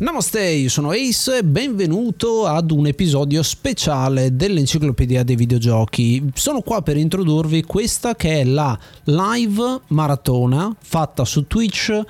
Namaste, io sono Ace e benvenuto ad un episodio speciale dell'Enciclopedia dei Videogiochi. Sono qua per introdurvi questa che è la live maratona fatta su Twitch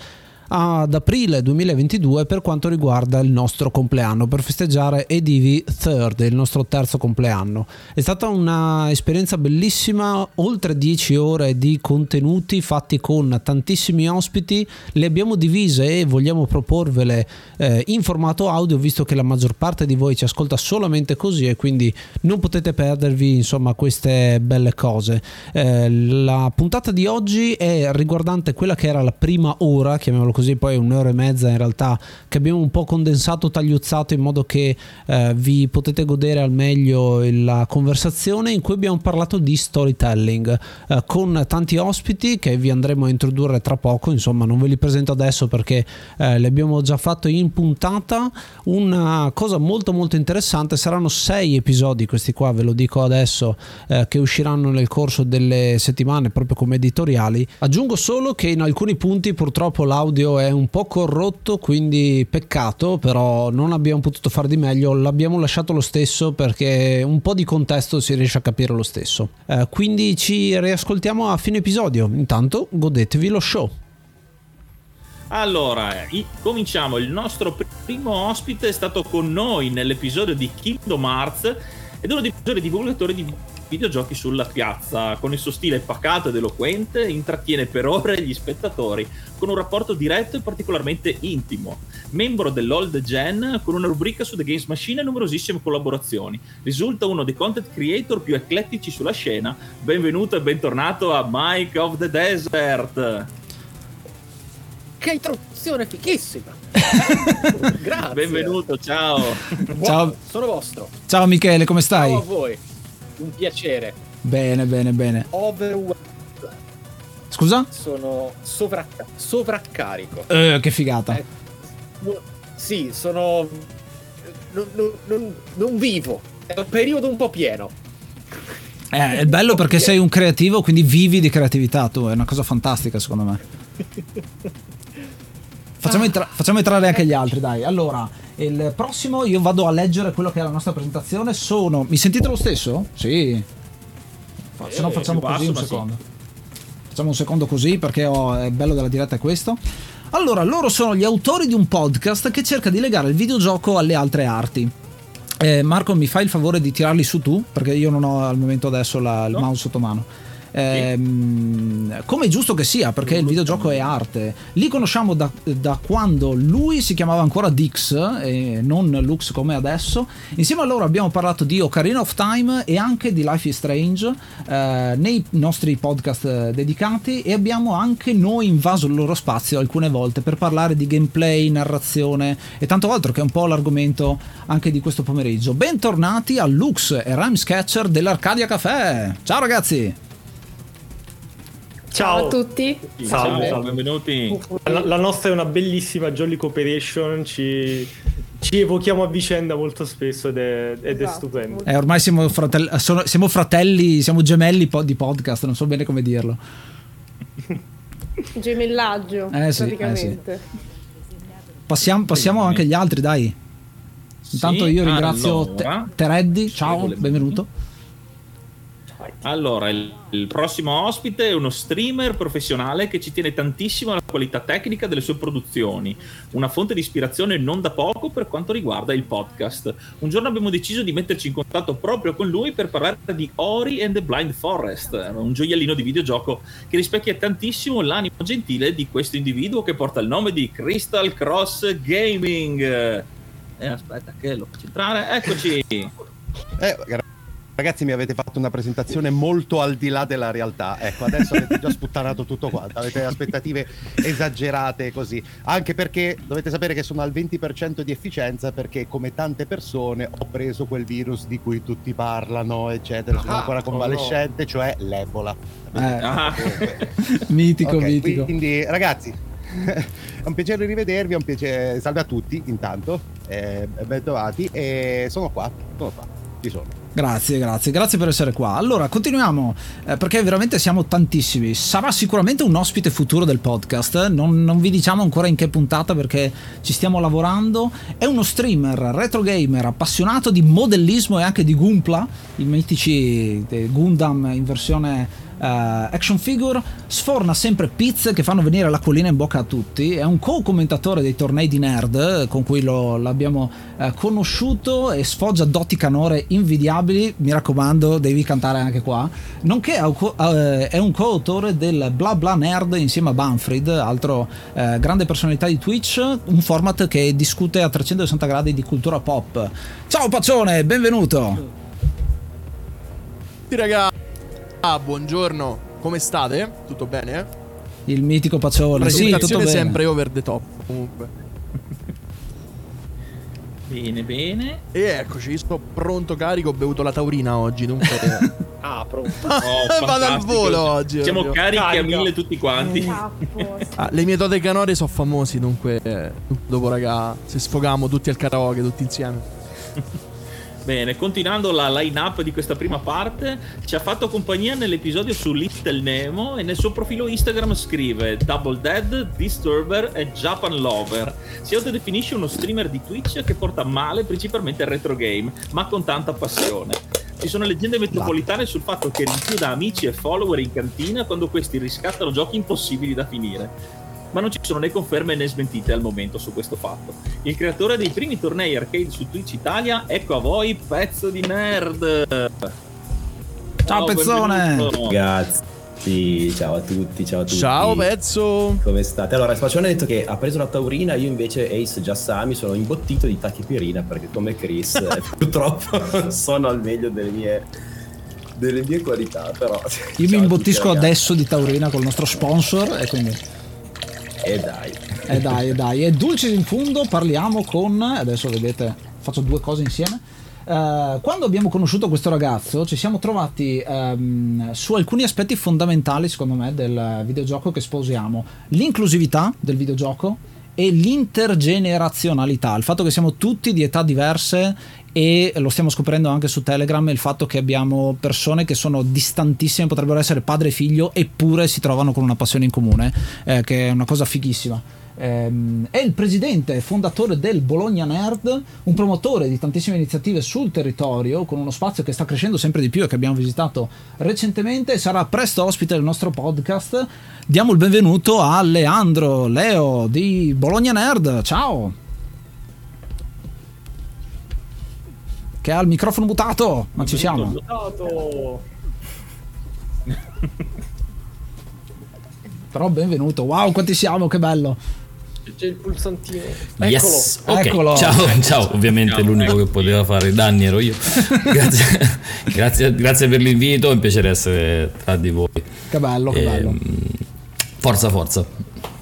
ad aprile 2022 per quanto riguarda il nostro compleanno, per festeggiare Edivi Third, il nostro terzo compleanno. È stata un'esperienza bellissima, oltre 10 ore di contenuti fatti con tantissimi ospiti, le abbiamo divise e vogliamo proporvele eh, in formato audio visto che la maggior parte di voi ci ascolta solamente così e quindi non potete perdervi insomma queste belle cose. Eh, la puntata di oggi è riguardante quella che era la prima ora, chiamiamolo così, così poi un'ora e mezza in realtà che abbiamo un po' condensato, tagliuzzato in modo che eh, vi potete godere al meglio la conversazione in cui abbiamo parlato di storytelling eh, con tanti ospiti che vi andremo a introdurre tra poco, insomma non ve li presento adesso perché eh, li abbiamo già fatto in puntata, una cosa molto molto interessante, saranno sei episodi questi qua, ve lo dico adesso, eh, che usciranno nel corso delle settimane proprio come editoriali. Aggiungo solo che in alcuni punti purtroppo l'audio è un po' corrotto, quindi peccato, però non abbiamo potuto fare di meglio, l'abbiamo lasciato lo stesso perché un po' di contesto si riesce a capire lo stesso. Eh, quindi ci riascoltiamo a fine episodio, intanto godetevi lo show. Allora, cominciamo. Il nostro primo ospite è stato con noi nell'episodio di Kingdom Hearts ed è uno dei maggiori divulgatori di videogiochi sulla piazza. Con il suo stile pacato ed eloquente, intrattiene per ore gli spettatori con un rapporto diretto e particolarmente intimo. Membro dell'Old Gen, con una rubrica su The Games Machine e numerosissime collaborazioni. Risulta uno dei content creator più eclettici sulla scena. Benvenuto e bentornato a Mike of the Desert. Che introduzione fichissima! Grazie. Benvenuto, ciao. Ciao. Sono vostro. Ciao Michele, come stai? Ciao a voi un piacere. Bene, bene, bene. Overwhelmed. Scusa? Sono sovracca- sovraccarico. Uh, che figata. Eh, sì, sono... Non, non, non, vivo. È un periodo un po' pieno. Eh, è bello perché sei un creativo, quindi vivi di creatività tu, è una cosa fantastica secondo me. Facciamo, entra- facciamo, entrare anche gli altri, dai. Allora, il prossimo io vado a leggere quello che è la nostra presentazione. Sono. Mi sentite lo stesso? Sì. Fa- se no eh, facciamo così un secondo. Sì. Facciamo un secondo così perché oh, è bello della diretta è questo. Allora, loro sono gli autori di un podcast che cerca di legare il videogioco alle altre arti. Eh, Marco, mi fai il favore di tirarli su tu? Perché io non ho al momento adesso la, il no. mouse sotto mano ehm, come è giusto che sia, perché il videogioco è arte. Li conosciamo da, da quando lui si chiamava ancora Dix e non Lux come adesso. Insieme a loro abbiamo parlato di Ocarina of Time e anche di Life is Strange eh, nei nostri podcast dedicati e abbiamo anche noi invaso il loro spazio alcune volte per parlare di gameplay, narrazione e tanto altro che è un po' l'argomento anche di questo pomeriggio. Bentornati a Lux e Rhyme Sketcher dell'Arcadia Café. Ciao ragazzi! Ciao. Ciao a tutti. Salve, Ciao. benvenuti. La, la, nostra è una bellissima Jolly Cooperation, ci, ci evochiamo a vicenda molto spesso ed è, ed esatto. è stupendo. Eh, ormai siamo fratelli, sono, siamo fratelli, siamo gemelli di podcast, non so bene come dirlo. Gemellaggio, eh, sì, praticamente. Eh, sì. Passiamo, passiamo anche agli altri, dai. Intanto io ringrazio allora, Tereddi, ciao, benvenuto. Allora, il, il, prossimo ospite è uno streamer professionale che ci tiene tantissimo alla qualità tecnica delle sue produzioni, una fonte di ispirazione non da poco per quanto riguarda il podcast. Un giorno abbiamo deciso di metterci in contatto proprio con lui per parlare di Ori and the Blind Forest, un gioiellino di videogioco che rispecchia tantissimo l'animo gentile di questo individuo che porta il nome di Crystal Cross Gaming. Eh, aspetta che lo faccio entrare, eccoci. Eh, Ragazzi, mi avete fatto una presentazione molto al di là della realtà. Ecco, adesso avete già sputtanato tutto quanto. Avete aspettative esagerate così. Anche perché dovete sapere che sono al 20% di efficienza perché, come tante persone, ho preso quel virus di cui tutti parlano, eccetera. Sono ah, ancora convalescente, oh no. cioè l'Ebola. Eh. Ah. mitico, okay, mitico. Quindi, ragazzi, è un piacere rivedervi, è un piacere. Salve a tutti, intanto. Eh, ben trovati. E sono qua, sono qua, ci sono. Grazie, grazie, grazie per essere qua. Allora, continuiamo eh, perché veramente siamo tantissimi. Sarà sicuramente un ospite futuro del podcast. Non, non, vi diciamo ancora in che puntata perché ci stiamo lavorando. È uno streamer, retro gamer, appassionato di modellismo e anche di Gunpla, i mitici Gundam in versione action figure, sforna sempre pizze che fanno venire l'acquolina in bocca a tutti, è un co-commentatore dei tornei di nerd con cui lo, l'abbiamo uh, conosciuto e sfoggia doti canore invidiabili, mi raccomando devi cantare anche qua, nonché è un co-autore del Bla Bla Nerd insieme a Banfrid, altro grande personalità di Twitch, un format che discute a 360 gradi di cultura pop. Ciao Paccione, benvenuto! Sì ragazzi Ah, buongiorno, come state? Tutto bene? Il mitico Pacione, sì, tutto bene. sempre over the top, comunque. bene, bene. E eccoci, sto pronto carico, ho bevuto la taurina oggi, dunque... ah, pronto. Oh, Vado al volo oggi. Siamo ovvio. carichi Carica. a mille tutti quanti. ah, le mie tote canore sono famosi, dunque eh, dopo raga, se sfogamo tutti al karaoke, tutti insieme. Bene, continuando la line-up di questa prima parte, ci ha fatto compagnia nell'episodio su Little Nemo e nel suo profilo Instagram scrive Double Dead, Disturber e Japan Lover. Si autodefinisce uno streamer di Twitch che porta male principalmente il retro game, ma con tanta passione. Ci sono leggende metropolitane sul fatto che richiuda amici e follower in cantina quando questi riscattano giochi impossibili da finire ma non ci sono né conferme né smentite al momento su questo fatto. Il creatore dei primi tornei arcade su Twitch Italia, ecco a voi, pezzo di nerd! Ciao, Ciao pezzone! Ragazzi! ciao a tutti, ciao a tutti. Ciao pezzo! Come state? Allora, Spaccione ha detto che ha preso la taurina, io invece Ace Giassami sono imbottito di tachipirina perché come Chris purtroppo non sono al meglio delle mie delle mie qualità, però Io mi imbottisco adesso di taurina col nostro sponsor e quindi e dai. E dai, e dai. E Dulcis in fondo parliamo con... Adesso vedete, faccio due cose insieme. Uh, quando abbiamo conosciuto questo ragazzo ci siamo trovati um, su alcuni aspetti fondamentali secondo me del videogioco che sposiamo l'inclusività del videogioco e l'intergenerazionalità il fatto che siamo tutti di età diverse e lo stiamo scoprendo anche su Telegram il fatto che abbiamo persone che sono distantissime, potrebbero essere padre e figlio, eppure si trovano con una passione in comune, eh, che è una cosa fighissima. Ehm, è il presidente fondatore del Bologna Nerd, un promotore di tantissime iniziative sul territorio, con uno spazio che sta crescendo sempre di più e che abbiamo visitato recentemente. Sarà presto ospite del nostro podcast. Diamo il benvenuto a Leandro Leo di Bologna Nerd. Ciao! Che ha il microfono mutato, ma ci siamo. Mutato. Però benvenuto, wow quanti siamo, che bello. C'è il pulsantino. Yes. Eccolo. Okay. Eccolo. Ciao, ciao, ovviamente ciao, l'unico ecco. che poteva fare danni ero io. grazie, grazie, grazie, per l'invito, è un piacere essere tra di voi. Che bello, che e, bello. Ehm, forza, forza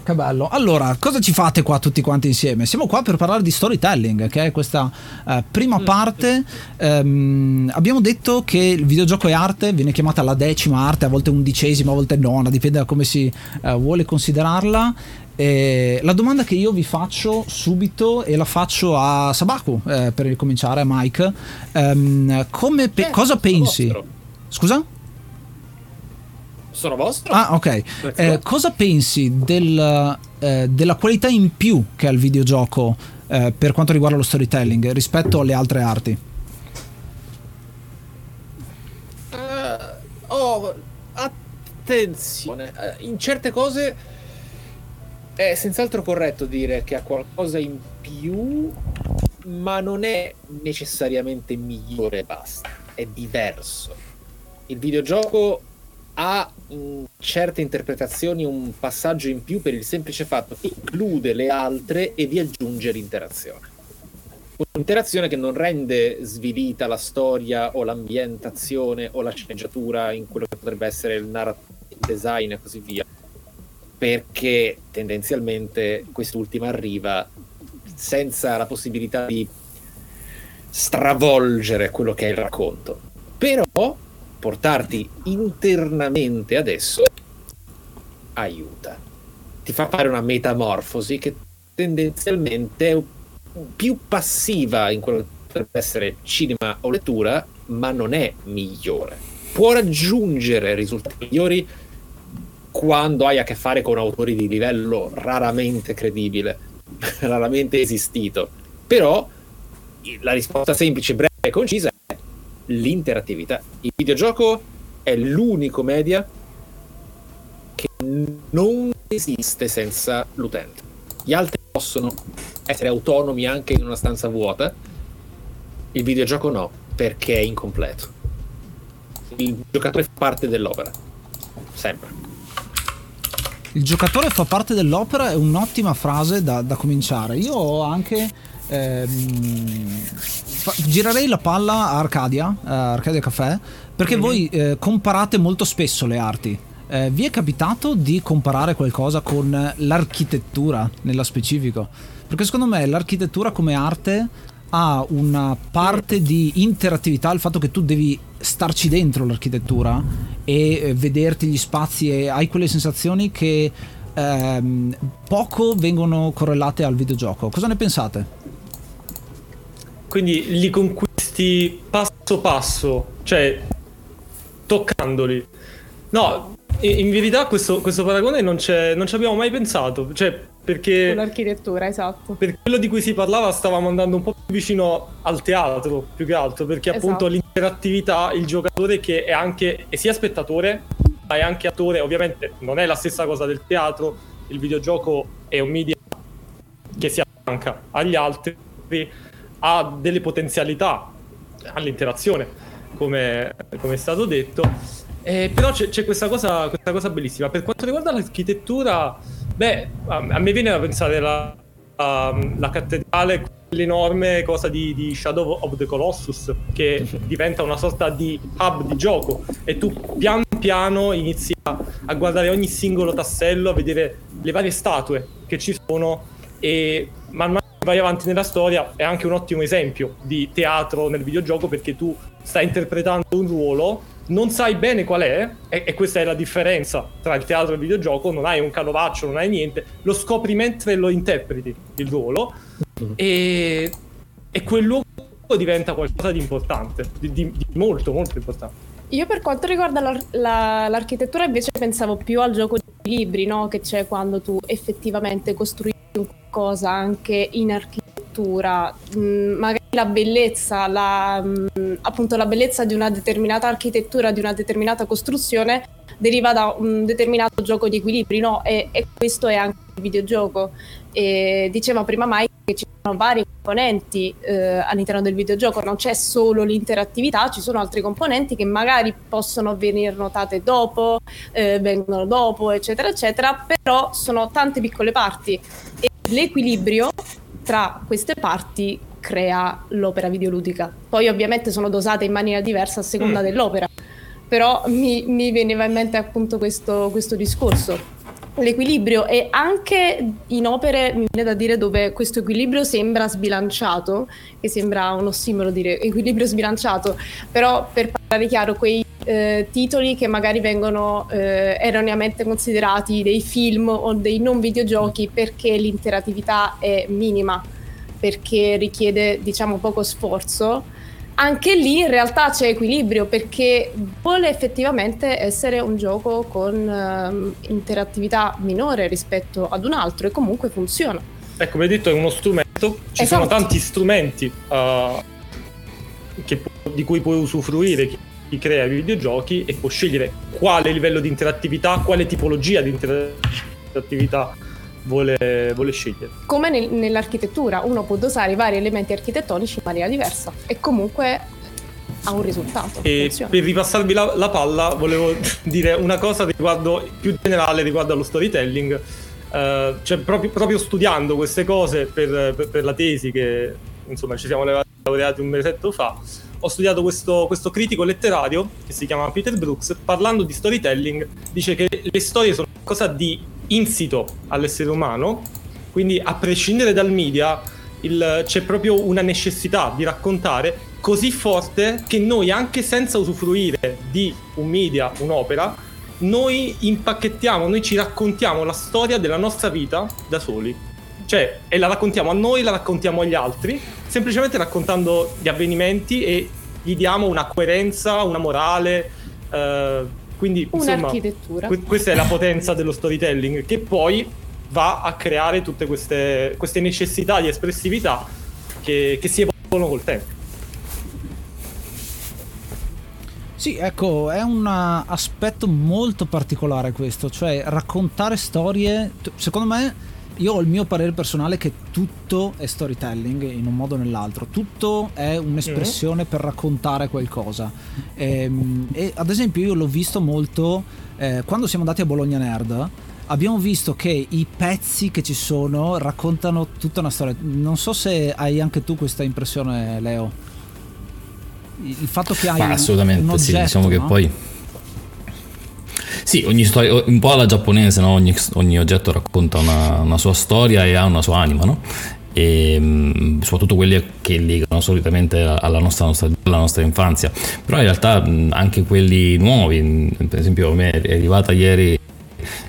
che bello. Allora, cosa ci fate qua tutti quanti insieme? Siamo qua per parlare di storytelling, che è questa uh, prima mm. parte. Um, abbiamo detto che il videogioco è arte, viene chiamata la decima arte, a volte undicesima, a volte nona, dipende da come si uh, vuole considerarla. E la domanda che io vi faccio subito e la faccio a Sabaku eh, per ricominciare, a Mike, um, come pe- eh, cosa pensi? Scusa? Sono vostro. Ah, ok. Eh, cosa pensi del, eh, della qualità in più che ha il videogioco eh, per quanto riguarda lo storytelling rispetto alle altre arti? Uh, però attenzione, eh, in certe cose è senz'altro corretto dire che ha qualcosa in più, ma non è necessariamente migliore e basta, è diverso. Il videogioco ha in certe interpretazioni un passaggio in più per il semplice fatto che include le altre e vi aggiunge l'interazione. Un'interazione che non rende svilita la storia o l'ambientazione o la sceneggiatura in quello che potrebbe essere il narrative design e così via, perché tendenzialmente quest'ultima arriva senza la possibilità di stravolgere quello che è il racconto. Però portarti internamente adesso aiuta. Ti fa fare una metamorfosi che tendenzialmente è più passiva in quello che potrebbe essere cinema o lettura, ma non è migliore. Può raggiungere risultati migliori quando hai a che fare con autori di livello raramente credibile, raramente esistito. Però la risposta semplice, breve e concisa è l'interattività. Il videogioco è l'unico media che non esiste senza l'utente. Gli altri possono essere autonomi anche in una stanza vuota, il videogioco no, perché è incompleto. Il giocatore fa parte dell'opera, sempre. Il giocatore fa parte dell'opera è un'ottima frase da, da cominciare. Io ho anche ehm, fa, girerei la palla a Arcadia, a Arcadia Café, perché mm-hmm. voi eh, comparate molto spesso le arti. Eh, vi è capitato di comparare qualcosa con l'architettura nello specifico? Perché secondo me l'architettura come arte ha una parte di interattività, il fatto che tu devi starci dentro l'architettura e eh, vederti gli spazi e hai quelle sensazioni che ehm, poco vengono correlate al videogioco. Cosa ne pensate? Quindi li conquisti passo passo, cioè toccandoli. No, in verità questo, questo paragone non, non ci abbiamo mai pensato, cioè perché... L'architettura, esatto. Per quello di cui si parlava stavamo andando un po' più vicino al teatro, più che altro, perché esatto. appunto l'interattività, il giocatore che è anche, è sia spettatore, ma è anche attore, ovviamente non è la stessa cosa del teatro, il videogioco è un media che si affianca agli altri, ha delle potenzialità all'interazione, come, come è stato detto. Eh, però c'è, c'è questa, cosa, questa, cosa, bellissima. Per quanto riguarda l'architettura, beh, a, a me viene da pensare la, la, la cattedrale, l'enorme cosa di, di, Shadow of the Colossus, che diventa una sorta di hub di gioco. E tu pian piano inizi a, a guardare ogni singolo tassello, a vedere le varie statue che ci sono e man mano vai avanti nella storia è anche un ottimo esempio di teatro nel videogioco perché tu stai interpretando un ruolo non sai bene qual è, e, e, questa è la differenza tra il teatro e il videogioco, non hai un canovaccio, non hai niente, lo scopri mentre lo interpreti il ruolo mm. e, e quel luogo diventa qualcosa di importante, di, di, di molto molto importante. Io per quanto riguarda l'ar- la- l'architettura invece pensavo più al gioco di libri, no? che c'è quando tu effettivamente costruisci qualcosa anche in architettura, mm, magari la bellezza, la, mm, appunto la bellezza di una determinata architettura, di una determinata costruzione deriva da un determinato gioco di equilibri, no? E, e questo è anche il videogioco. E diceva prima Mike che ci sono vari componenti eh, all'interno del videogioco, non c'è solo l'interattività, ci sono altri componenti che magari possono venire notate dopo, eh, vengono dopo, eccetera, eccetera, però sono tante piccole parti e l'equilibrio tra queste parti crea l'opera videoludica. Poi ovviamente sono dosate in maniera diversa a seconda mm. dell'opera, però mi, mi, veniva in mente appunto questo, questo discorso l'equilibrio e anche in opere mi viene da dire dove questo equilibrio sembra sbilanciato, che sembra un ossimolo dire equilibrio sbilanciato, però per parlare chiaro quei eh, titoli che magari vengono eh, erroneamente considerati dei film o dei non videogiochi perché l'interatività è minima perché richiede diciamo poco sforzo, anche lì in realtà c'è equilibrio perché vuole effettivamente essere un gioco con um, interattività minore rispetto ad un altro e comunque funziona. Ecco, come detto, è uno strumento, ci esatto. sono tanti strumenti uh, che, di cui puoi usufruire, chi crea i videogiochi e può scegliere quale livello di interattività, quale tipologia di interattività vuole, vuole scegliere. Come nel, nell'architettura, uno può dosare i vari elementi architettonici in maniera diversa e comunque ha un risultato. E funziona. per ripassarvi la, la, palla, volevo dire una cosa riguardo, più generale riguardo allo storytelling. Uh, cioè, proprio, proprio, studiando queste cose per, per, per, la tesi che insomma ci siamo laureati un mesetto fa, ho studiato questo, questo critico letterario che si chiama Peter Brooks, parlando di storytelling, dice che le storie sono qualcosa di insito all'essere umano, quindi a prescindere dal media il, c'è proprio una necessità di raccontare così forte che noi anche senza usufruire di un media, un'opera, noi impacchettiamo, noi ci raccontiamo la storia della nostra vita da soli. Cioè, e la raccontiamo a noi, la raccontiamo agli altri, semplicemente raccontando gli avvenimenti e gli diamo una coerenza, una morale. Eh, quindi, insomma, que- questa è la potenza dello storytelling, che poi va a creare tutte queste, queste necessità di espressività che, che si evolvono col tempo. Sì, ecco, è un aspetto molto particolare questo, cioè raccontare storie, secondo me io ho il mio parere personale che tutto è storytelling in un modo o nell'altro, tutto è un'espressione per raccontare qualcosa. E, ehm, e ad esempio io l'ho visto molto eh, quando siamo andati a Bologna Nerd. Abbiamo visto che i pezzi che ci sono raccontano tutta una storia. Non so se hai anche tu questa impressione, Leo. Il fatto che hai. Ma assolutamente, un oggetto, sì. Diciamo no? che poi sì, ogni storia, un po' alla giapponese, no? ogni, ogni, oggetto racconta una, una, sua storia e ha una sua anima, no? E soprattutto quelli che legano solitamente alla nostra, nostra, alla nostra infanzia. Però in realtà anche quelli nuovi, per esempio a me è arrivata ieri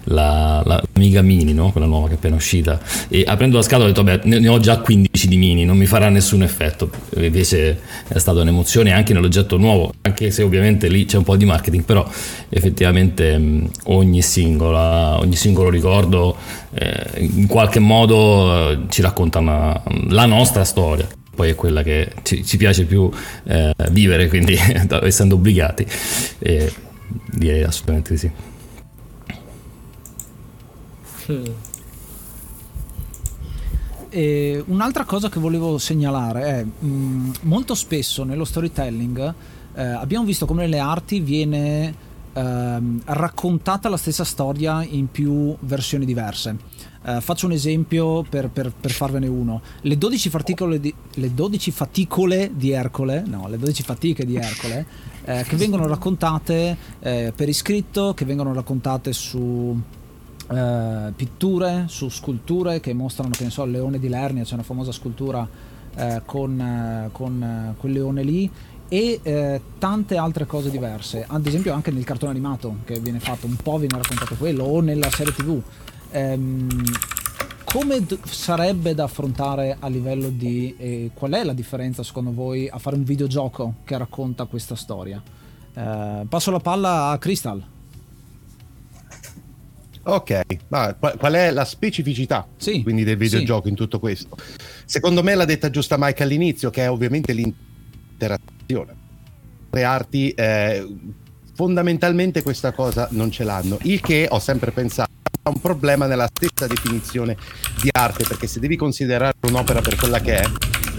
la, la Amiga Mini, no? quella nuova che è appena uscita, e aprendo la scatola ho detto, beh, ne, ho già 15 di Mini, non mi farà nessun effetto. Invece è stata un'emozione anche nell'oggetto nuovo, anche se ovviamente lì c'è un po' di marketing, però effettivamente mh, ogni, singola, ogni singolo ricordo eh, in qualche modo eh, ci racconta una, la nostra storia poi è quella che ci, ci piace più eh, vivere, quindi essendo obbligati, e direi assolutamente di sì. E un'altra cosa che volevo segnalare è mh, mm, molto spesso nello storytelling eh, abbiamo visto come nelle arti viene eh, raccontata la stessa storia in più versioni diverse. Eh, faccio un esempio per, per, per, farvene uno. Le 12 faticole di, le 12 faticole di Ercole, no, le 12 fatiche di Ercole, eh, che vengono raccontate eh, per iscritto, che vengono raccontate su eh, pitture, su sculture che mostrano, che ne so, il leone di Lernia, c'è una famosa scultura eh, con, eh, con eh, quel leone lì e eh, tante altre cose diverse, ad esempio anche nel cartone animato che viene fatto, un po' viene raccontato quello, o nella serie tv. Ehm, come d- sarebbe da affrontare a livello di eh, qual è la differenza secondo voi a fare un videogioco che racconta questa storia? Eh, passo la palla a Crystal. Ok, ma qual è la specificità sì, quindi del videogioco sì. in tutto questo? Secondo me l'ha detta giusta Mike all'inizio, che è ovviamente l'interazione. Le arti eh, fondamentalmente questa cosa non ce l'hanno, il che ho sempre pensato ha un problema nella stessa definizione di arte, perché se devi considerare un'opera per quella che è,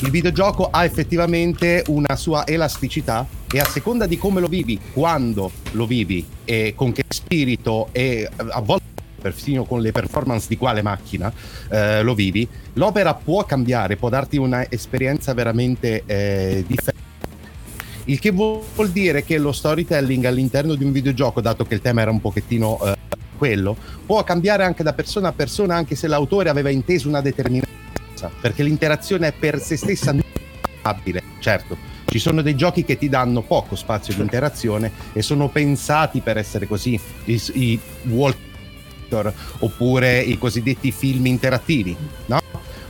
il videogioco ha effettivamente una sua elasticità e a seconda di come lo vivi, quando lo vivi e con che spirito e a volte persino con le performance di quale macchina eh, lo vivi, l'opera può cambiare, può darti un'esperienza veramente eh, differente. Il che vuol dire che lo storytelling all'interno di un videogioco, dato che il tema era un pochettino eh, quello, può cambiare anche da persona a persona, anche se l'autore aveva inteso una determinata cosa, perché l'interazione è per se stessa non stabile, certo. Ci sono dei giochi che ti danno poco spazio di interazione e sono pensati per essere così, i, i Walt Simulator oppure i cosiddetti film interattivi, no?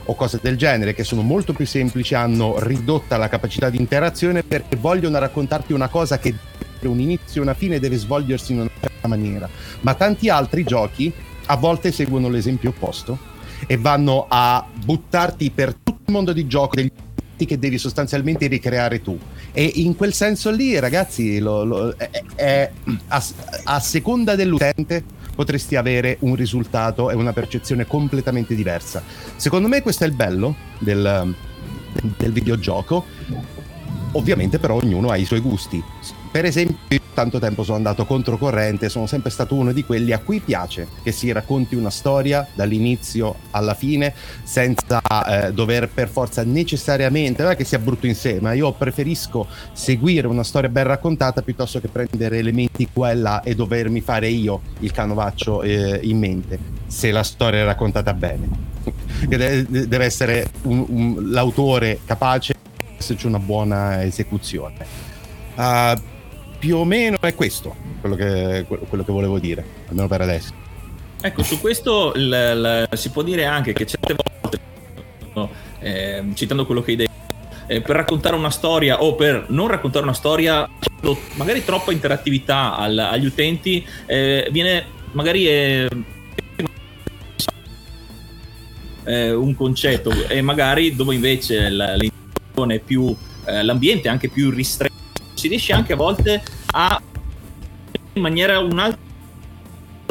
o cose del genere che sono molto più semplici, hanno ridotta la capacità di interazione perché vogliono raccontarti una cosa che un inizio e una fine deve svolgersi in una certa maniera. Ma tanti altri giochi a volte seguono l'esempio opposto e vanno a buttarti per tutto il mondo di gioco degli che devi sostanzialmente ricreare tu E in quel senso lì, ragazzi, lo, lo, è, è, a, a seconda dell'utente potresti avere un risultato e una percezione completamente diversa. Secondo me questo è il bello del, del videogioco. Ovviamente però ognuno ha i suoi gusti. Per esempio, tanto tempo sono andato controcorrente, sono sempre stato uno di quelli a cui piace che si racconti una storia dall'inizio alla fine senza eh, dover per forza necessariamente, non è che sia brutto in sé, ma io preferisco seguire una storia ben raccontata piuttosto che prendere elementi qua e là e dovermi fare io il canovaccio eh, in mente, se la storia è raccontata bene. deve essere un, un, l'autore capace esserci una buona esecuzione. Uh, più o meno è questo quello che, quello che volevo dire, almeno per adesso. Ecco, su questo l, l, si può dire anche che certe volte, no, eh, citando quello che hai detto, eh, per raccontare una storia o per non raccontare una storia, magari troppa interattività al, agli utenti, eh, viene magari eh, eh, un concetto e magari dove invece l'intenzione è più eh, l'ambiente è anche più ristretto si riesce anche a volte a in maniera un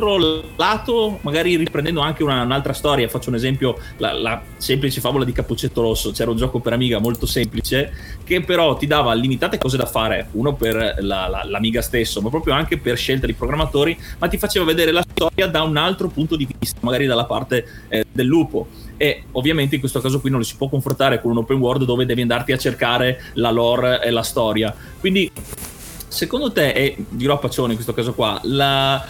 altro lato, magari riprendendo anche una, un'altra storia. Faccio un esempio: la, la, semplice favola di Cappuccetto Rosso. C'era un gioco per Amiga molto semplice, che però ti dava limitate cose da fare. Uno per la, la, l'Amiga stesso, ma proprio anche per scelta di programmatori. Ma ti faceva vedere la storia da un altro punto di vista, magari dalla parte eh, del lupo. E ovviamente in questo caso qui non lo si può confrontare con un open world dove devi andarti a cercare la lore e la storia. Quindi secondo te, e dirò a Paccione in questo caso qua, la,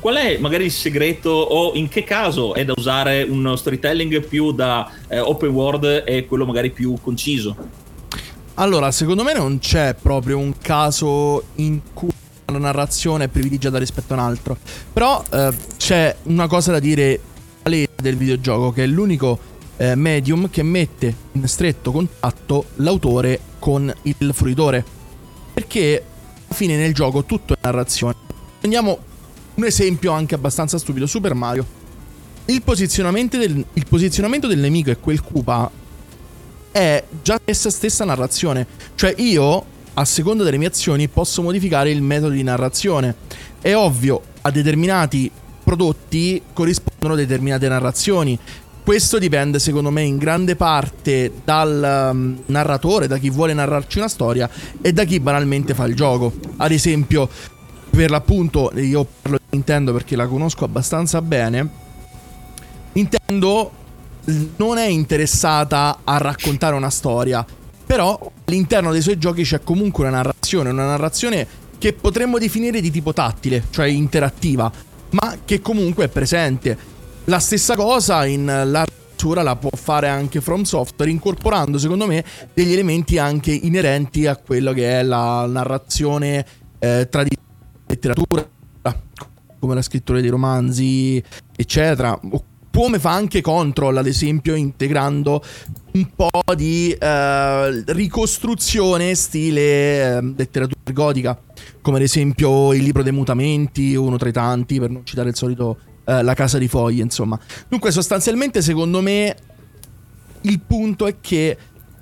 qual è magari il segreto o in che caso è da usare uno storytelling più da eh, open world e quello magari più conciso? Allora, secondo me non c'è proprio un caso in cui la narrazione è privilegiata rispetto a un altro. Però eh, c'è una cosa da dire del videogioco, che è l'unico eh, medium che mette in stretto contatto l'autore con il fruitore. Perché alla fine nel gioco tutto è narrazione. Prendiamo un esempio anche abbastanza stupido, Super Mario. Il posizionamento del, il posizionamento del nemico e quel Koopa è già essa stessa narrazione. Cioè io, a seconda delle mie azioni, posso modificare il metodo di narrazione. È ovvio, a determinati prodotti corrispondono determinate narrazioni. Questo dipende secondo me in grande parte dal um, narratore, da chi vuole narrarci una storia e da chi banalmente fa il gioco. Ad esempio, per l'appunto, io parlo di Nintendo perché la conosco abbastanza bene. Nintendo non è interessata a raccontare una storia, però all'interno dei suoi giochi c'è comunque una narrazione, una narrazione che potremmo definire di tipo tattile, cioè interattiva ma che comunque è presente. La stessa cosa in l'armatura la può fare anche From Software, incorporando secondo me degli elementi anche inerenti a quello che è la narrazione eh, tradizionale letteratura, come la scrittura dei romanzi, eccetera. Come fa anche Control, ad esempio, integrando un po' di eh, ricostruzione stile eh, letteratura gotica come ad esempio il libro dei mutamenti, uno tra i tanti, per non citare il solito eh, La casa di foglie, insomma. Dunque, sostanzialmente, secondo me, il punto è che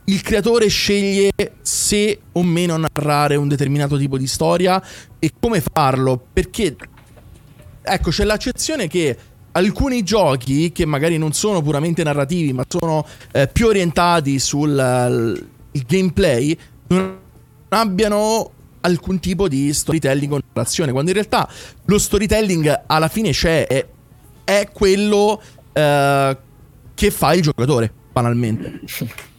il creatore sceglie se o meno narrare un determinato tipo di storia e come farlo, perché ecco, c'è l'accezione che alcuni giochi che magari non sono puramente narrativi, ma sono eh, più orientati sul uh, gameplay, non abbiano alcun tipo di storytelling o narrazione, quando in realtà lo storytelling alla fine c'è, è, è quello eh, che fa il giocatore, banalmente.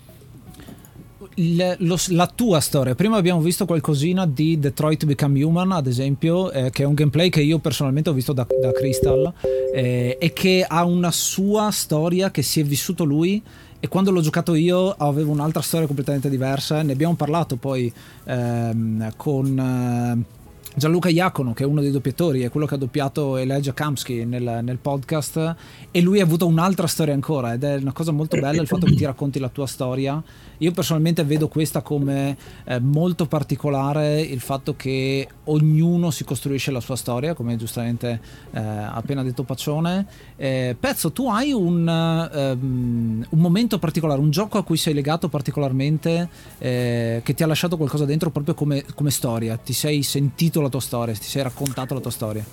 Il, lo, la tua storia. Prima abbiamo visto qualcosina di Detroit Become Human, ad esempio, eh, che è un gameplay che io personalmente ho visto da, da Crystal eh, e che ha una sua storia che si è vissuto lui e quando l'ho giocato io avevo un'altra storia completamente diversa. Ne abbiamo parlato poi ehm, con... Eh, Gianluca Iacono, che è uno dei doppiatori, è quello che ha doppiato Elijah Kamsky nel, nel, podcast, e lui ha avuto un'altra storia ancora, ed è una cosa molto bella il fatto che ti racconti la tua storia. Io personalmente vedo questa come eh, molto particolare, il fatto che ognuno si costruisce la sua storia, come giustamente eh, appena detto Pacione. Eh, Pezzo, tu hai un, um, un, momento particolare, un gioco a cui sei legato particolarmente, eh, che ti ha lasciato qualcosa dentro proprio come, come storia, ti sei sentito la tua storia, ti sei raccontato la tua storia?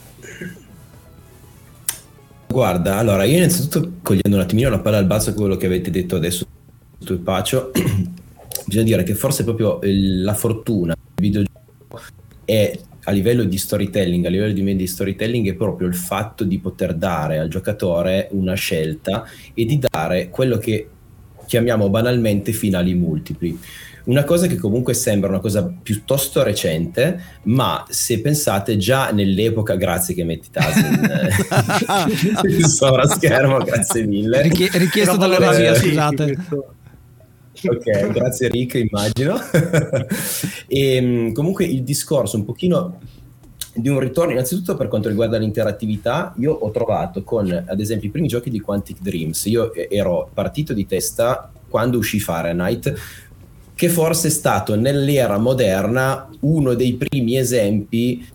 Guarda, allora io innanzitutto cogliendo un attimino la palla al con quello che avete detto adesso sul Pacio, bisogna dire che forse proprio la fortuna del videogioco è a livello di storytelling, a livello di media di storytelling è proprio il fatto di poter dare al giocatore una scelta e di dare quello che chiamiamo banalmente finali multipli. Una cosa che comunque sembra una cosa piuttosto recente, ma se pensate già nell'epoca, grazie che metti Tasin il sovraschermo, grazie mille. Richie- richiesto dalla regia, scusate. Ok, grazie Rick, immagino. e ehm, comunque il discorso un pochino di un ritorno, innanzitutto per quanto riguarda l'interattività, io ho trovato con, ad esempio, i primi giochi di Quantic Dreams, io ero partito di testa quando uscì Fahrenheit, che forse è stato nell'era moderna uno dei primi esempi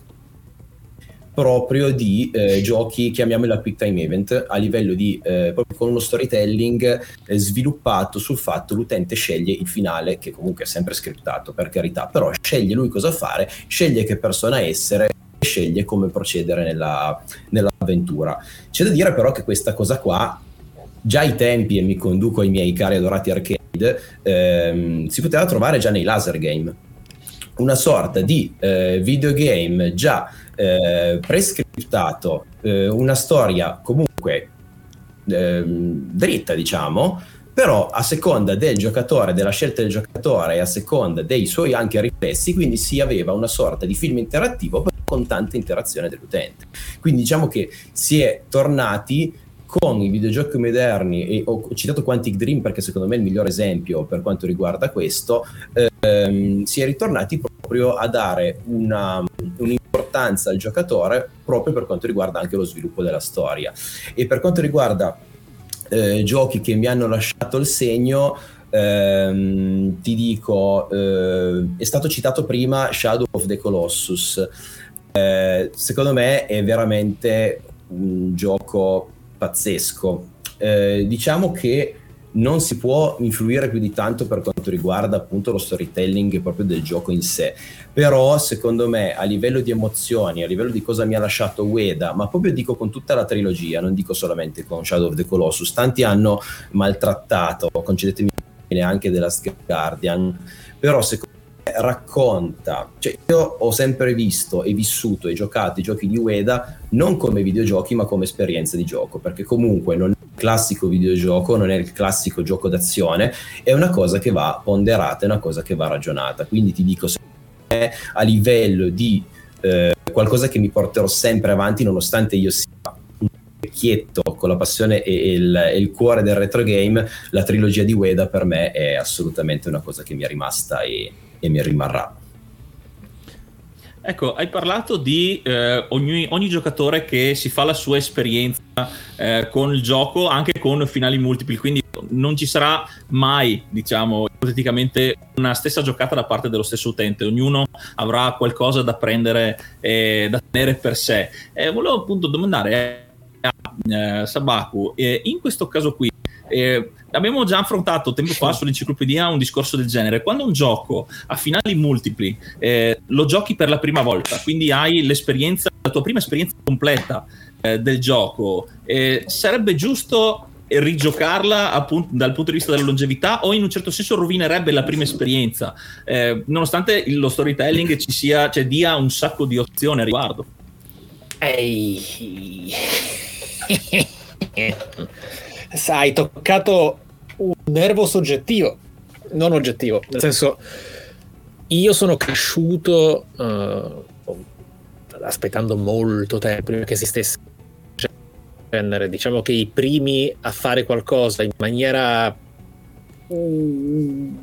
proprio di eh, giochi, chiamiamola quick time event, a livello di, eh, proprio con uno storytelling eh, sviluppato sul fatto l'utente sceglie il finale, che comunque è sempre scriptato per carità, però sceglie lui cosa fare, sceglie che persona essere, sceglie come procedere nella, nell'avventura. C'è da dire però che questa cosa qua già ai tempi, e mi conduco ai miei cari adorati arcade, ehm, si poteva trovare già nei laser game. Una sorta di eh, videogame già eh, prescriptato, eh, una storia comunque ehm, dritta, diciamo, però a seconda del giocatore, della scelta del giocatore e a seconda dei suoi anche riflessi, quindi si aveva una sorta di film interattivo con tanta interazione dell'utente. Quindi diciamo che si è tornati con i videogiochi moderni, e ho citato Quantic Dream perché secondo me è il miglior esempio per quanto riguarda questo, ehm, si è ritornati proprio a dare una, un'importanza al giocatore proprio per quanto riguarda anche lo sviluppo della storia. E per quanto riguarda eh, giochi che mi hanno lasciato il segno, ehm, ti dico, eh, è stato citato prima Shadow of the Colossus. Eh, secondo me è veramente un gioco pazzesco. Eh, diciamo che non si può influire più di tanto per quanto riguarda appunto lo storytelling proprio del gioco in sé però secondo me a livello di emozioni a livello di cosa mi ha lasciato Ueda ma proprio dico con tutta la trilogia non dico solamente con Shadow of the Colossus tanti hanno maltrattato concedetemi anche della Guardian però secondo racconta, cioè io ho sempre visto e vissuto e giocato i giochi di Ueda non come videogiochi ma come esperienza di gioco, perché comunque non è il classico videogioco, non è il classico gioco d'azione, è una cosa che va ponderata, è una cosa che va ragionata. Quindi ti dico, a livello di eh, qualcosa che mi porterò sempre avanti nonostante io sia un vecchietto con la passione e il, e il, cuore del retro game, la trilogia di Ueda per me è assolutamente una cosa che mi è rimasta e e mi rimarrà. Ecco, hai parlato di eh, ogni, ogni, giocatore che si fa la sua esperienza eh, con il gioco, anche con finali multipli, quindi non ci sarà mai, diciamo, ipoteticamente una stessa giocata da parte dello stesso utente, ognuno avrà qualcosa da prendere e da tenere per sé. Eh, volevo appunto domandare a eh, Sabaku, eh, in questo caso qui, eh, abbiamo già affrontato tempo fa sull'enciclopedia un discorso del genere. Quando un gioco ha finali multipli, eh, lo giochi per la prima volta, quindi hai l'esperienza, la tua prima esperienza completa eh, del gioco, eh, sarebbe giusto rigiocarla appunto dal punto di vista della longevità o in un certo senso rovinerebbe la prima esperienza? Eh, nonostante lo storytelling ci sia cioè dia un sacco di opzioni a riguardo. Ehi hai toccato un nervo soggettivo, non oggettivo, nel senso io sono cresciuto uh, aspettando molto tempo prima che esistesse genere, diciamo che i primi a fare qualcosa in maniera uh,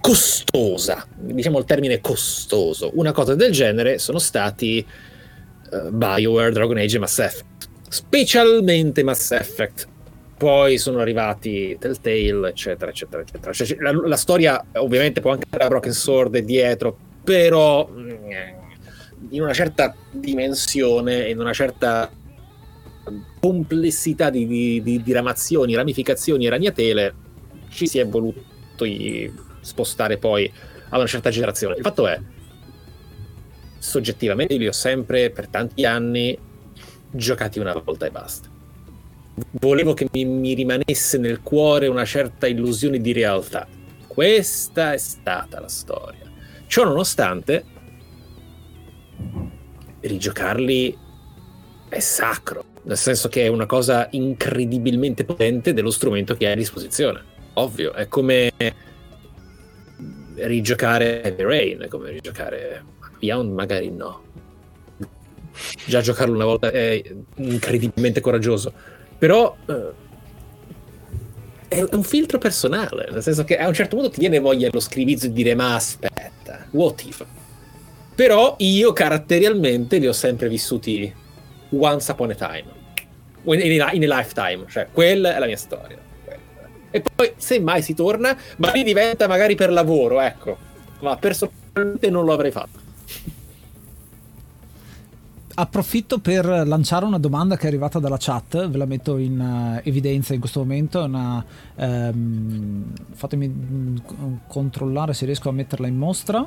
costosa, diciamo il termine costoso. Una cosa del genere sono stati uh, BioWare, Dragon Age e Mass Effect, specialmente Mass Effect. Poi sono arrivati Telltale, eccetera, eccetera, eccetera. Cioè, la, la, storia ovviamente può anche avere Broken Sword dietro, però mm, in una certa dimensione, in una certa complessità di, di, di diramazioni, ramificazioni e ragnatele, ci si è voluto spostare poi a una certa generazione. Il fatto è, soggettivamente li ho sempre per tanti anni giocati una volta e basta. Volevo che mi, mi rimanesse nel cuore una certa illusione di realtà. Questa è stata la storia. Ciò nonostante, rigiocarli è sacro, nel senso che è una cosa incredibilmente potente dello strumento che hai a disposizione. Ovvio, è come rigiocare Heavy Rain, è come rigiocare Beyond, magari no. Già giocarlo una volta è incredibilmente coraggioso, però uh, è un filtro personale, nel senso che a un certo punto ti viene voglia lo scrivizzo di dire ma aspetta, what if? Però io caratterialmente li ho sempre vissuti once upon a time, in a, in a lifetime, cioè quella è la mia storia. E poi, se mai si torna, ma lì diventa magari per lavoro, ecco. Ma personalmente non lo avrei fatto. Approfitto per lanciare una domanda che è arrivata dalla chat, ve la metto in uh, evidenza in questo momento. Una, um, fatemi mm, controllare se riesco a metterla in mostra.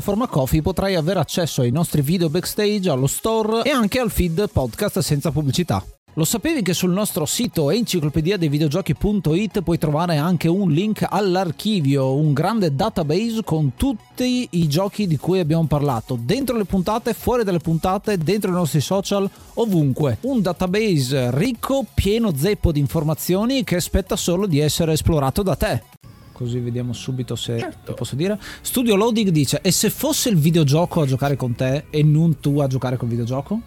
piattaforma Coffee potrai avere accesso ai nostri video backstage, allo store e anche al feed podcast senza pubblicità. Lo sapevi che sul nostro sito enciclopedia dei videogiochi.it puoi trovare anche un link all'archivio, un grande database con tutti i giochi di cui abbiamo parlato, dentro le puntate, fuori dalle puntate, dentro i nostri social, ovunque. Un database ricco, pieno zeppo di informazioni che aspetta solo di essere esplorato da te così vediamo subito se certo. posso dire. Studio Loading dice: E se fosse il videogioco a giocare con te e non tu a giocare col videogioco?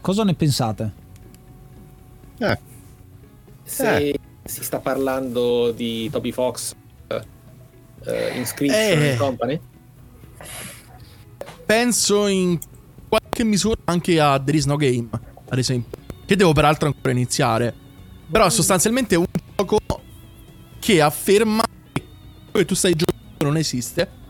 Cosa ne pensate? Eh. Se eh. si sta parlando di Toby Fox uh, uh, Inscription eh. Company? Penso in qualche misura anche a There is no game, ad esempio. Che devo peraltro ancora iniziare. Però sostanzialmente è un gioco che afferma che tu stai giocando non esiste.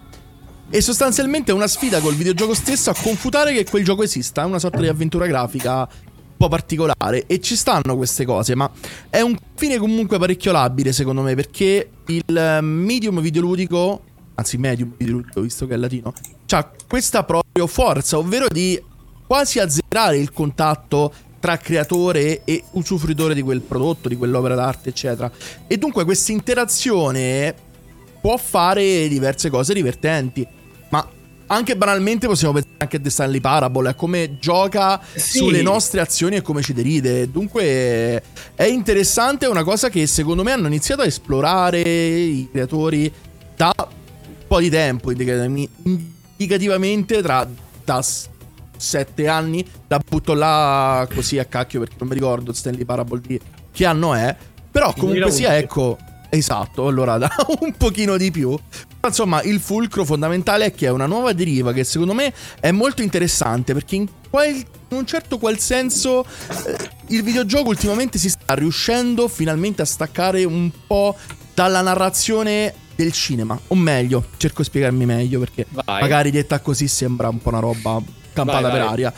E sostanzialmente è una sfida col videogioco stesso a confutare che quel gioco esista. È una sorta di avventura grafica un po' particolare. E ci stanno queste cose, ma è un fine comunque parecchio labile, secondo me, perché il medium videoludico, anzi medium videoludico, visto che è latino, ha questa proprio forza, ovvero di quasi azzerare il contatto tra creatore e usufruitore di quel prodotto, di quell'opera d'arte, eccetera. E dunque questa interazione può fare diverse cose divertenti. Ma anche banalmente possiamo pensare anche a The Stanley Parable, a come gioca sì. sulle nostre azioni e come ci deride. Dunque è interessante, è una cosa che secondo me hanno iniziato a esplorare i creatori da un po' di tempo, indicativamente tra da sette anni. La butto là così a cacchio perché non mi ricordo Stanley Parable di che anno è. Però comunque sia, ecco, Esatto, allora da un pochino di più. Insomma, il fulcro fondamentale è che è una nuova deriva che secondo me è molto interessante perché in, qual, in un certo qual senso eh, il videogioco ultimamente si sta riuscendo finalmente a staccare un po' dalla narrazione del cinema. O meglio, cerco di spiegarmi meglio perché vai. magari detta così sembra un po' una roba campata vai, per vai. aria.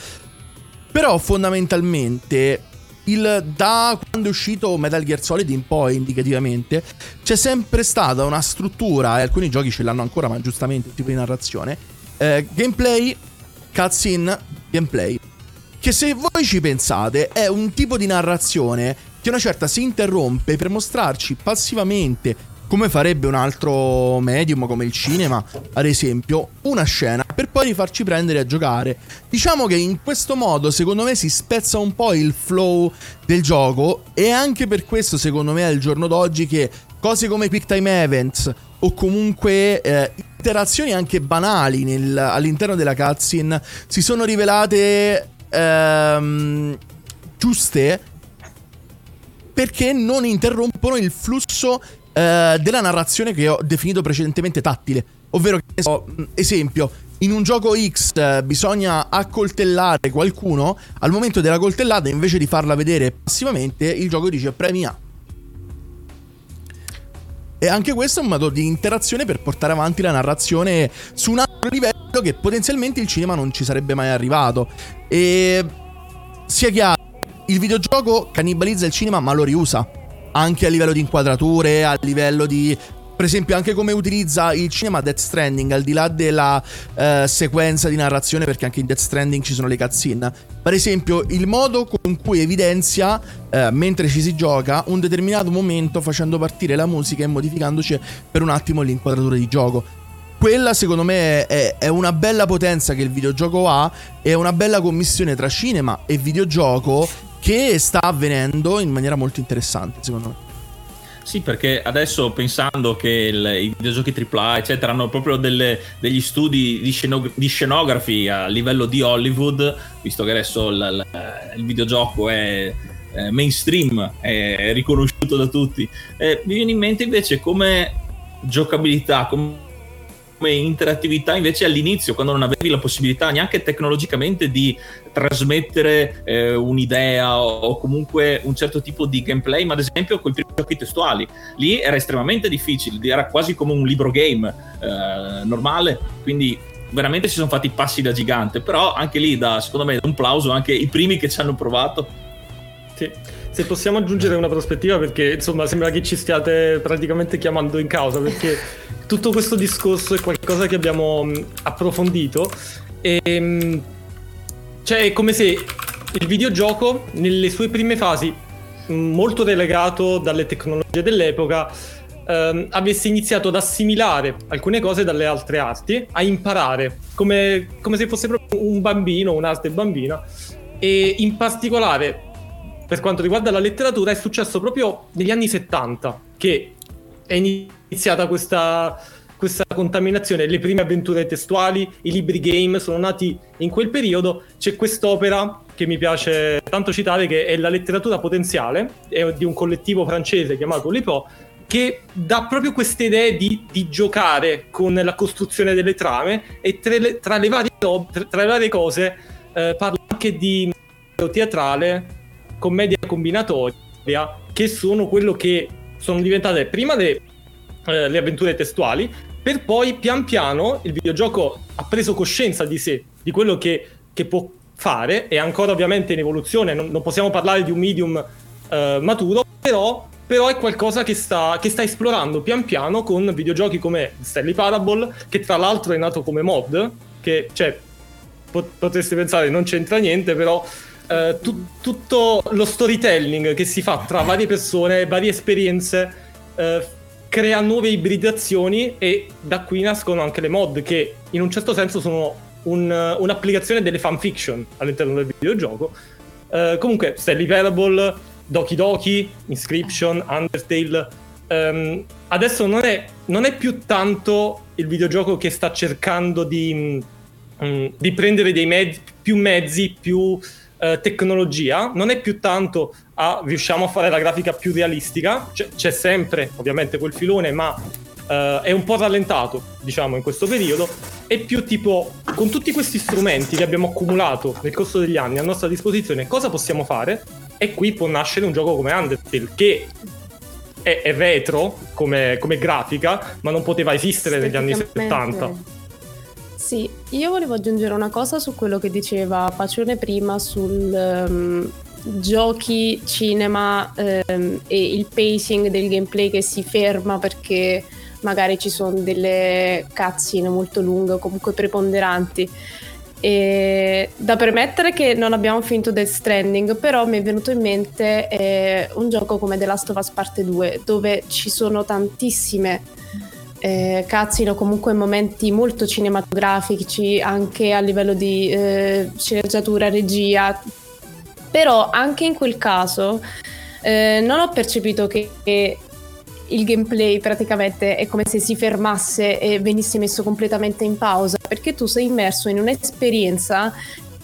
Però fondamentalmente il, da quando è uscito Metal Gear Solid in poi, indicativamente, c'è sempre stata una struttura, e alcuni giochi ce l'hanno ancora, ma giustamente tipo di narrazione, eh, gameplay, cutscene, gameplay. Che se voi ci pensate è un tipo di narrazione che una certa si interrompe per mostrarci passivamente come farebbe un altro medium come il cinema, ad esempio, una scena per poi rifarci prendere a giocare. Diciamo che in questo modo, secondo me, si spezza un po' il flow del gioco e anche per questo, secondo me, al giorno d'oggi che cose come Quick Time Events o comunque eh, interazioni anche banali nel, all'interno della cutscene si sono rivelate ehm, giuste perché non interrompono il flusso eh, della narrazione che ho definito precedentemente tattile. Ovvero, so, esempio, in un gioco X eh, bisogna accoltellare qualcuno, al momento della coltellata, invece di farla vedere passivamente, il gioco dice premi A. E anche questo è un modo di interazione per portare avanti la narrazione su un altro livello che potenzialmente il cinema non ci sarebbe mai arrivato. E sia chiaro, il videogioco cannibalizza il cinema ma lo riusa anche a livello di inquadrature, a livello di per esempio anche come utilizza il cinema Death Stranding al di là della eh, sequenza di narrazione perché anche in Death Stranding ci sono le cutscene per esempio il modo con cui evidenzia eh, mentre ci si gioca un determinato momento facendo partire la musica e modificandoci per un attimo l'inquadratura di gioco quella secondo me è, è, una bella potenza che il videogioco ha è una bella commissione tra cinema e videogioco che sta avvenendo in maniera molto interessante, secondo me. Sì, perché adesso pensando che il, i videogiochi AAA, eccetera, hanno proprio delle, degli studi di, scenog- di, scenografi a livello di Hollywood, visto che adesso il, il, il videogioco è eh, mainstream, è riconosciuto da tutti, eh, mi viene in mente invece come giocabilità, come interattività invece all'inizio, quando non avevi la possibilità neanche tecnologicamente di trasmettere eh, un'idea o, comunque un certo tipo di gameplay, ma ad esempio con i primi giochi testuali, lì era estremamente difficile, era quasi come un libro game eh, normale, quindi veramente si sono fatti passi da gigante, però anche lì da secondo me un plauso anche i primi che ci hanno provato. Sì. Se possiamo aggiungere una prospettiva, perché insomma sembra che ci stiate praticamente chiamando in causa, perché tutto questo discorso è qualcosa che abbiamo approfondito e cioè è come se il videogioco nelle sue prime fasi molto relegato dalle tecnologie dell'epoca ehm, avesse iniziato ad assimilare alcune cose dalle altre arti a imparare come, come se fosse proprio un bambino un'arte bambina. E in particolare per quanto riguarda la letteratura è successo proprio negli anni 70 che è iniziata questa, questa contaminazione. Le prime avventure testuali, i libri game sono nati in quel periodo. C'è quest'opera che mi piace tanto citare, che è La letteratura potenziale, è di un collettivo francese chiamato Lipo, che dà proprio queste idee di, di, giocare con la costruzione delle trame e tra le, tra le, varie, tra le varie, cose eh, parla anche di teatrale, commedia combinatoria, che sono quello che sono diventate prima le, eh, le avventure testuali, per poi pian piano il videogioco ha preso coscienza di sé, di quello che, che può fare, è ancora ovviamente in evoluzione, non, non possiamo parlare di un medium eh, maturo, però, però, è qualcosa che sta, che sta, esplorando pian piano con videogiochi come Stanley Parable, che tra l'altro è nato come mod, che cioè, potreste pensare non c'entra niente, però eh, tu, tutto lo storytelling che si fa tra varie persone, varie esperienze, eh, crea nuove ibridazioni e da qui nascono anche le mod che in un certo senso sono un, un'applicazione delle fanfiction all'interno del videogioco. Uh, comunque, Stanley Parable, Doki Doki, Inscription, Undertale. Um, adesso non è, non è, più tanto il videogioco che sta cercando di, um, di prendere dei mezzi, più mezzi, più eh, tecnologia, non è più tanto a riusciamo a fare la grafica più realistica, c'è, c'è sempre ovviamente quel filone, ma eh, è un po' rallentato, diciamo, in questo periodo, è più tipo con tutti questi strumenti che abbiamo accumulato nel corso degli anni a nostra disposizione, cosa possiamo fare? E qui può nascere un gioco come Undertale che è, è retro come, come, grafica, ma non poteva esistere negli anni 70. Sì, io volevo aggiungere una cosa su quello che diceva Pacione prima sul um, giochi, cinema um, e il pacing del gameplay che si ferma perché magari ci sono delle cutscene molto lunghe o comunque preponderanti. E da premettere che non abbiamo finito Death Stranding, però mi è venuto in mente eh, un gioco come The Last of Us Parte 2, dove ci sono tantissime eh, cutscene o comunque momenti molto cinematografici anche a livello di eh, sceneggiatura, regia. Però anche in quel caso eh, non ho percepito che, che il gameplay praticamente è come se si fermasse e venisse messo completamente in pausa perché tu sei immerso in un'esperienza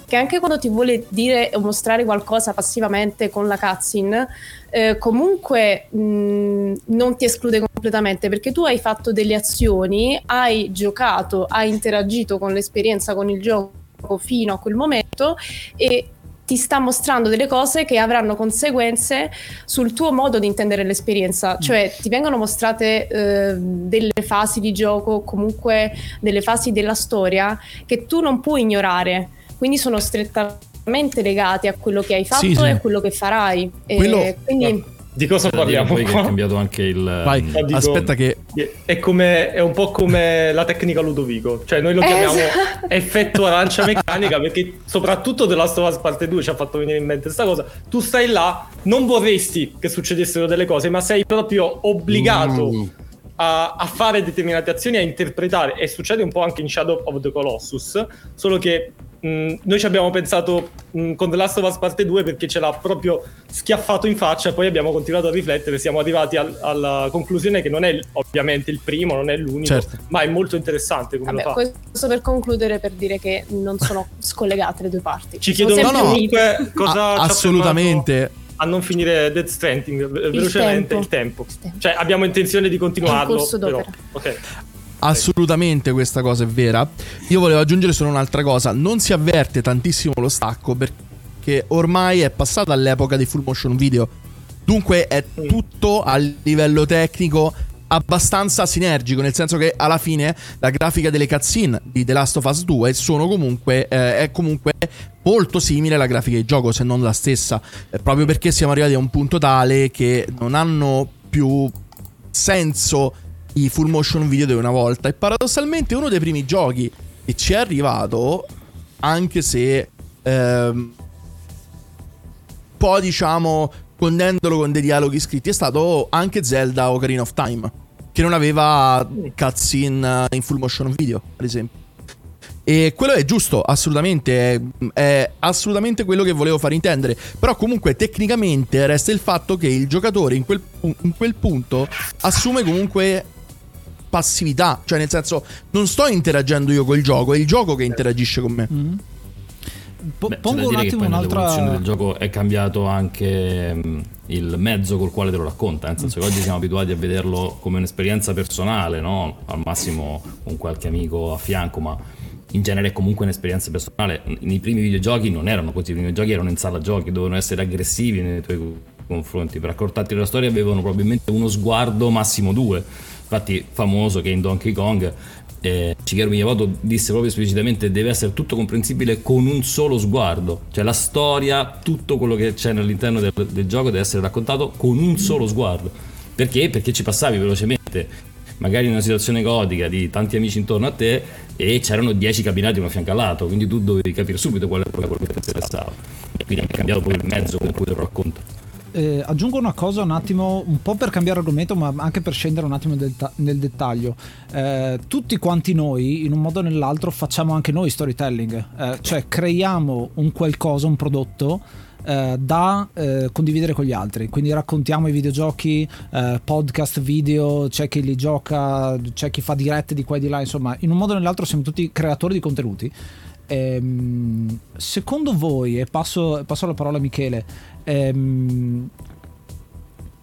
che anche quando ti vuole dire o mostrare qualcosa passivamente con la cutscene eh, comunque mh, non ti esclude completamente perché tu hai fatto delle azioni, hai giocato, hai interagito con l'esperienza, con il gioco fino a quel momento e ti sta mostrando delle cose che avranno conseguenze sul tuo modo di intendere l'esperienza, mm. cioè ti vengono mostrate eh, delle fasi di gioco, comunque delle fasi della storia che tu non puoi ignorare, quindi sono strettamente legati a quello che hai fatto sì, sì. e a quello che farai. Quello... E quindi di cosa parliamo? Poi che è cambiato anche il. Vai, dico, aspetta, che. È, come, è un po' come la tecnica Ludovico. Cioè, noi lo chiamiamo esatto. effetto arancia meccanica perché, soprattutto The Last of Us Parte 2 ci ha fatto venire in mente questa cosa. Tu stai là, non vorresti che succedessero delle cose, ma sei proprio obbligato. Mm. A, a, fare determinate azioni, a interpretare, e succede un po' anche in Shadow of the Colossus, solo che Mm, noi ci abbiamo pensato mh, mm, con The Last of Us Parte 2 perché ce l'ha proprio schiaffato in faccia e poi abbiamo continuato a riflettere siamo arrivati al, alla conclusione che non è ovviamente il primo, non è l'unico certo. ma è molto interessante come Vabbè, lo fa questo per concludere per dire che non sono scollegate le due parti ci chiedono no, no, comunque cosa a, assolutamente a non finire Dead Stranding velocemente il tempo. il tempo. Cioè abbiamo intenzione di continuarlo. Però, okay. Assolutamente questa cosa è vera. Io volevo aggiungere solo un'altra cosa. Non si avverte tantissimo lo stacco perché ormai è passata all'epoca dei full motion video. Dunque è tutto a livello tecnico abbastanza sinergico, nel senso che alla fine la grafica delle cutscene di The Last of Us 2 sono comunque, eh, è comunque molto simile alla grafica di gioco, se non la stessa, eh, proprio perché siamo arrivati a un punto tale che non hanno più senso i full motion video di una volta. E paradossalmente uno dei primi giochi che ci è arrivato, anche se ehm, poi diciamo condendolo con dei dialoghi scritti, è stato anche Zelda Ocarina of Time, che non aveva cutscene in full motion video, ad esempio. E quello è giusto, assolutamente, è, è, assolutamente quello che volevo far intendere. Però comunque tecnicamente resta il fatto che il giocatore in quel, in quel punto assume comunque passività, cioè nel senso non sto interagendo io col gioco, è il gioco che interagisce con me. Mm. Po- Beh, pongo un attimo un'altra del gioco è cambiato anche um, il mezzo col quale te lo racconta, nel senso che oggi siamo abituati a vederlo come un'esperienza personale, no? Al massimo con qualche amico a fianco, ma in genere è comunque un'esperienza personale. Nei primi videogiochi non erano così, i primi videogiochi erano in sala giochi, dovevano essere aggressivi nei tuoi confronti. Per raccontarti la storia avevano probabilmente uno sguardo, massimo due Infatti, famoso che in Donkey Kong eh, Shigeru Miyamoto disse proprio esplicitamente deve essere tutto comprensibile con un solo sguardo cioè la storia, tutto quello che c'è all'interno del, del gioco deve essere raccontato con un solo sguardo. Perché? Perché ci passavi velocemente. Magari in una situazione gotica di tanti amici intorno a te e c'erano 10 cabinati uno a fianco all'altro quindi tu dovevi capire subito qual era quello che ti interessava. E quindi è cambiato poi il mezzo con cui te lo racconto eh, aggiungo una cosa un attimo, un po' per cambiare argomento, ma anche per scendere un attimo nel, nel dettaglio. Eh, tutti quanti noi, in un modo o nell'altro, facciamo anche noi storytelling, eh, cioè creiamo un qualcosa, un prodotto. Eh, da eh, condividere con gli altri quindi raccontiamo i videogiochi eh, podcast video c'è chi li gioca c'è chi fa dirette di qua e di là insomma in un modo o nell'altro siamo tutti creatori di contenuti ehm, secondo voi e passo, passo la parola a Michele ehm,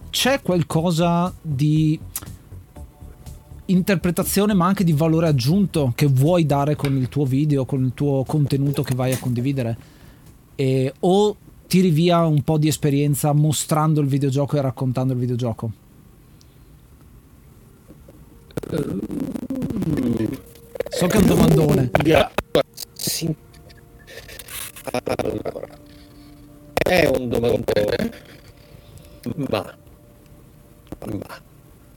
c'è qualcosa di interpretazione ma anche di valore aggiunto che vuoi dare con il tuo video, con il tuo contenuto che vai a condividere? E, o tiri via un po' di esperienza mostrando il videogioco e raccontando il videogioco? So che è un domandone. Sì. Allora, è un domandone, ma, ma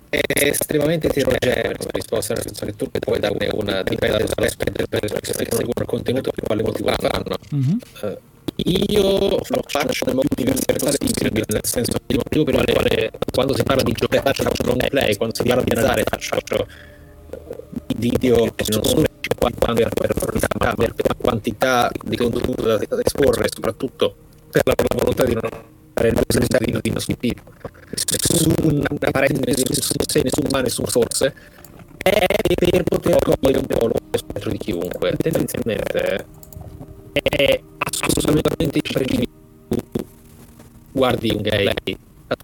è estremamente eterogenea questa risposta, nel senso che tu puoi dare una dipende dall'aspetto per seguono il contenuto per quale motivo la fanno. Mhm. Eh, io lo faccio nel modo diverso nel senso che il motivo per il quale quando si parla di giocare faccio long play, quando si parla di andare faccio video che non sono 50 per, per, per, per la quantità di contenuto da da esporre, soprattutto per la volontà di non fare cose di questo tipo. Nessun apparente, nessun sé, nessun ma, nessun forse è per poter cogliere un po' lo spettro di chiunque. Tendenzialmente è assolutamente imprescindibile. Guardi un gay, la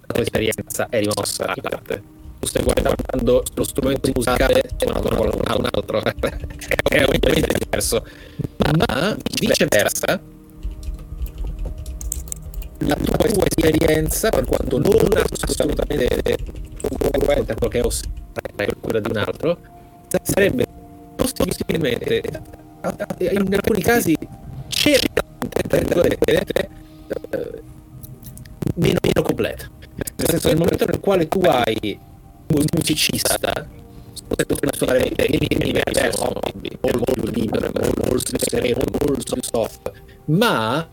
tua esperienza è rimossa in parte. Stai guardando lo strumento musicale donna con un altro, è ovviamente diverso. Ma viceversa, la tua esperienza, per quanto non assolutamente congruente a quello che è quella di un altro, sarebbe possibilmente, in alcuni casi, certamente, eh, meno, meno completa. Nel senso, nel momento nel quale tu hai musicista, potete suonare dei diversi hobby, molto libero, molto sereno, molto soft, ma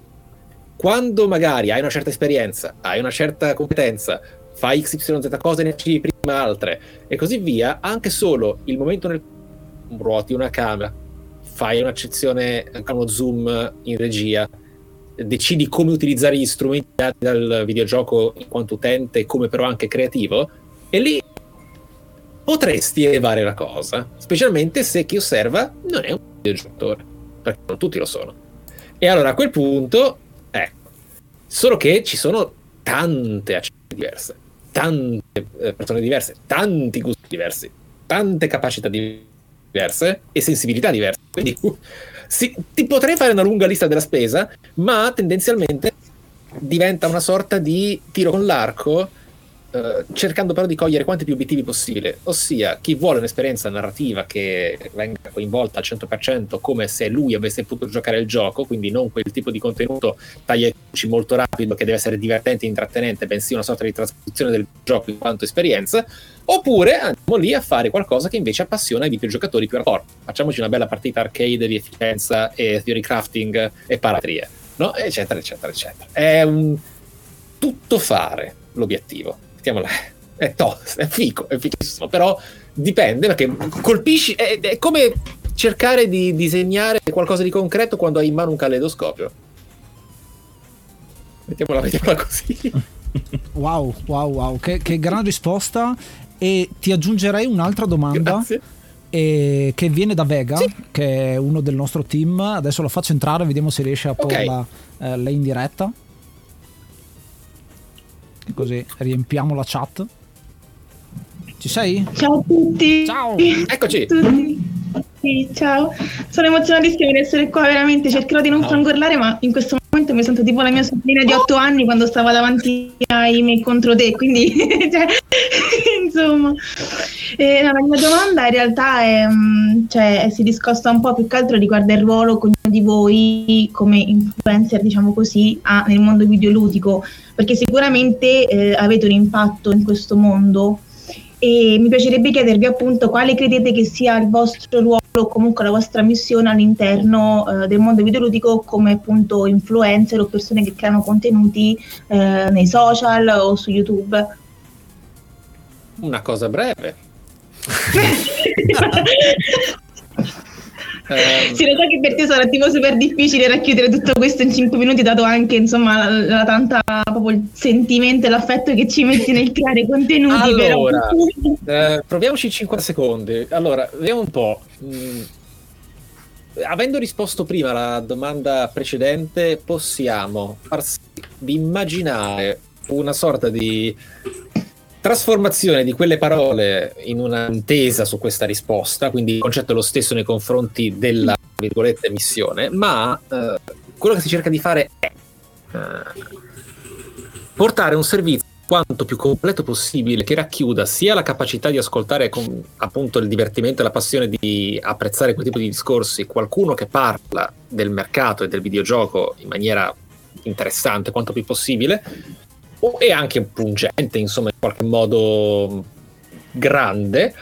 quando magari hai una certa esperienza, hai una certa competenza, fai XYZ cose, ne scegli prima altre e così via, anche solo il momento nel ruoti una camera, fai un'accezione, uno zoom in regia, decidi come utilizzare gli strumenti dati dal videogioco in quanto utente, come però anche creativo, e lì potresti elevare la cosa, specialmente se chi osserva non è un videogiocatore, perché non tutti lo sono. E allora a quel punto, ecco, solo che ci sono tante accenti diverse, tante eh, persone diverse, tanti gusti diversi, tante capacità diverse e sensibilità diverse. Quindi uh, ti potrei fare una lunga lista della spesa, ma tendenzialmente diventa una sorta di tiro con l'arco, eh, cercando però di cogliere quanti più obiettivi possibile. Ossia, chi vuole un'esperienza narrativa che venga coinvolta al 100% come se lui avesse potuto giocare il gioco, quindi non quel tipo di contenuto taglia cuci molto rapido che deve essere divertente e intrattenente, bensì una sorta di trasposizione del gioco in quanto esperienza. Oppure andiamo lì a fare qualcosa che invece appassiona i videogiocatori più hardcore. Facciamoci una bella partita arcade di efficienza e theory crafting e paratrie, no? Eccetera, eccetera, eccetera. È un tutto fare l'obiettivo. Mettiamola. È to, è fico, è fichissimo, però dipende perché colpisci. È, è come cercare di disegnare qualcosa di concreto quando hai in mano un caleidoscopio. Mettiamola, mettiamola così. Wow, wow, wow, che, che gran risposta. E ti aggiungerei un'altra domanda. Grazie. eh, che viene da Vega, che è uno del nostro team. Adesso lo faccio entrare, vediamo se riesce a porla eh, lei in diretta. Così riempiamo la chat. Ci sei? Ciao a tutti. Ciao. Eccoci. tutti. Sì, ciao. Sono emozionatissima di essere qua, veramente. Cercherò di non frangolare, ma in questo momento mi sento tipo la mia sorellina di 8 anni quando stava davanti ai miei contro te, quindi cioè, insomma. Eh, no, la mia domanda in realtà è, mm, cioè, si discosta un po' più che altro riguarda il ruolo che ognuno di voi come influencer, diciamo così, ha nel mondo videoludico, perché sicuramente eh, avete un impatto in questo mondo e mi piacerebbe chiedervi appunto quale credete che sia il vostro ruolo o comunque la vostra missione all'interno eh, del mondo videoludico come appunto influencer o persone che creano contenuti eh, nei social o su YouTube. Una cosa breve. Ehm, Sì, lo so che per te sarà tipo super difficile racchiudere tutto questo in 5 minuti, dato anche insomma la, la tanta proprio il sentimento e l'affetto che ci metti nel creare contenuti. Allora, però. eh, proviamoci 50 secondi. Allora, vediamo un po'. Mm, avendo risposto prima alla domanda precedente, possiamo far sì di immaginare una sorta di trasformazione di quelle parole in una intesa su questa risposta, quindi il concetto è lo stesso nei confronti della virgolette missione, ma eh, quello che si cerca di fare è eh, portare un servizio quanto più completo possibile che racchiuda sia la capacità di ascoltare con appunto il divertimento e la passione di apprezzare quel tipo di discorsi, qualcuno che parla del mercato e del videogioco in maniera interessante quanto più possibile e anche pungente, insomma, in qualche modo grande,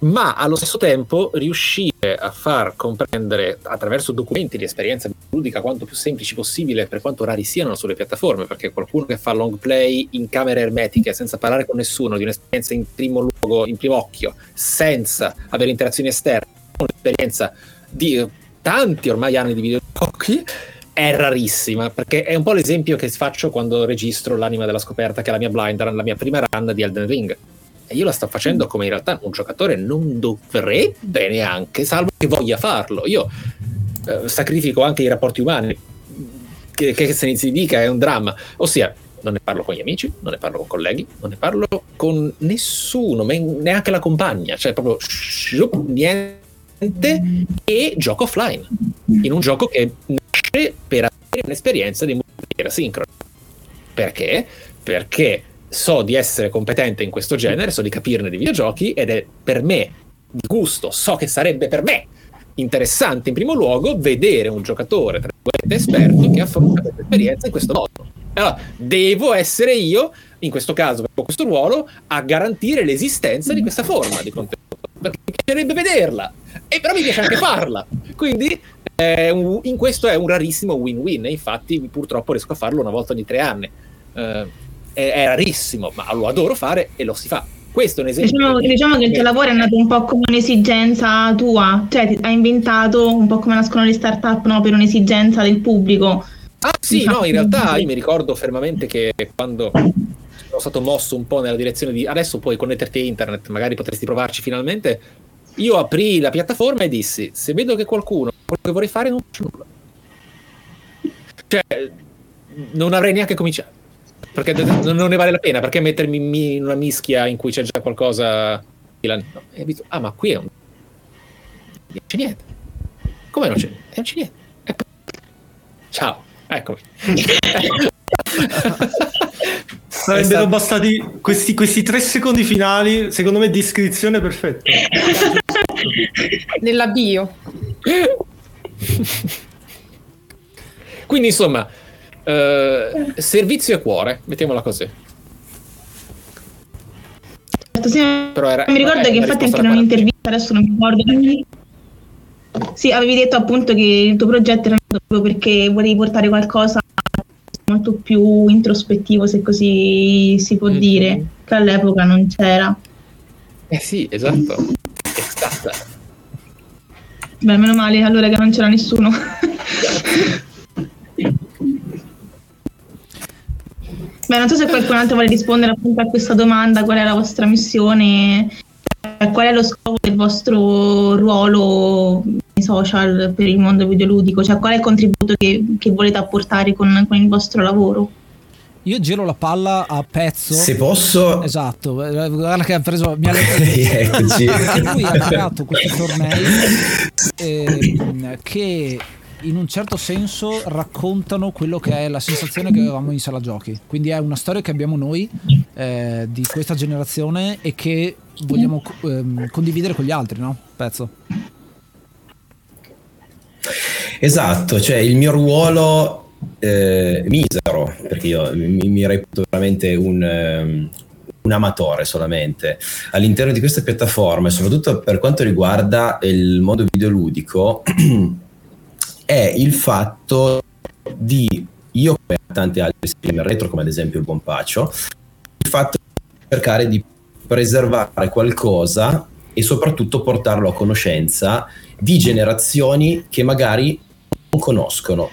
ma allo stesso tempo riuscire a far comprendere attraverso documenti di esperienza ludica quanto più semplici possibile, per quanto rari siano sulle piattaforme, perché qualcuno che fa long play in camere ermetiche senza parlare con nessuno, di un'esperienza in primo luogo, in primo occhio, senza avere interazioni esterne, un'esperienza di tanti ormai anni di videogiochi, è rarissima, perché è un po' l'esempio che faccio quando registro l'anima della scoperta, che è la mia blind run, la mia prima run di Elden Ring e io la sto facendo come in realtà un giocatore non dovrebbe neanche, salvo che voglia farlo. Io eh, sacrifico anche i rapporti umani, che, che se ne si dica è un dramma. Ossia, non ne parlo con gli amici, non ne parlo con colleghi, non ne parlo con nessuno, neanche la compagna, cioè proprio shup, niente e gioco offline, in un gioco che per avere un'esperienza di multiplayer sincrono. Perché? Perché so di essere competente in questo genere, so di capirne di videogiochi ed è per me di gusto, so che sarebbe per me interessante in primo luogo vedere un giocatore tra virgolette esperto che affronta questa esperienza in questo modo. Allora, devo essere io, in questo caso, per questo ruolo, a garantire l'esistenza di questa forma di contenuto. Perché mi piacerebbe vederla, e però mi piace anche farla. Quindi un, in questo è un rarissimo win-win, e infatti purtroppo riesco a farlo una volta ogni tre anni. Eh, è, è rarissimo, ma lo adoro fare e lo si fa. Questo è un esempio. Diciamo, diciamo che il tuo lavoro è nato un po' come un'esigenza tua, cioè hai inventato un po' come nascono le start-up no? per un'esigenza del pubblico. Ah sì, diciamo. no, in realtà io mi ricordo fermamente che quando sono stato mosso un po' nella direzione di adesso puoi connetterti a internet, magari potresti provarci finalmente, io aprì la piattaforma e dissi, se vedo che qualcuno quello che vorrei fare non faccio nulla. Cioè, non avrei neanche cominciato perché non ne vale la pena, perché mettermi in una mischia in cui c'è già qualcosa... ah, ma qui è un... Non c'è niente. Come non c'è? Non c'è niente. Ciao, eccomi. Sarebbero stato... bastati questi, questi, tre secondi finali, secondo me, di iscrizione perfetta. Nella bio. Quindi, insomma, Uh, servizio e cuore, mettiamola così. Certo, sì, Però era, mi ricordo che infatti anche in un'intervista, adesso non mi ricordo, sì, avevi detto appunto che il tuo progetto era proprio perché volevi portare qualcosa molto più introspettivo, se così si può mm-hmm. dire, che all'epoca non c'era. Eh sì, esatto. Esatta. Beh, meno male allora che non c'era nessuno. Beh, non so se qualcun altro vuole rispondere appunto a questa domanda, qual è la vostra missione, qual è lo scopo del vostro ruolo social per il mondo videoludico, cioè qual è il contributo che, che volete apportare con, con il vostro lavoro? Io giro la palla a pezzo. Se posso. Esatto, guarda che ha preso. Mi ha Eccoci. lui ha creato questi tornei eh, che in un certo senso raccontano quello che è la sensazione che avevamo in sala giochi. Quindi è una storia che abbiamo noi eh, di questa generazione e che vogliamo eh, condividere con gli altri, no? Pezzo. Esatto, cioè il mio ruolo eh, misero, perché io mi, mi reputo veramente un, um, un amatore solamente all'interno di questa piattaforma, soprattutto per quanto riguarda il modo videoludico. è il fatto di io come tanti altri streamer retro come ad esempio il buon Pacio il fatto di cercare di preservare qualcosa e soprattutto portarlo a conoscenza di generazioni che magari non conoscono.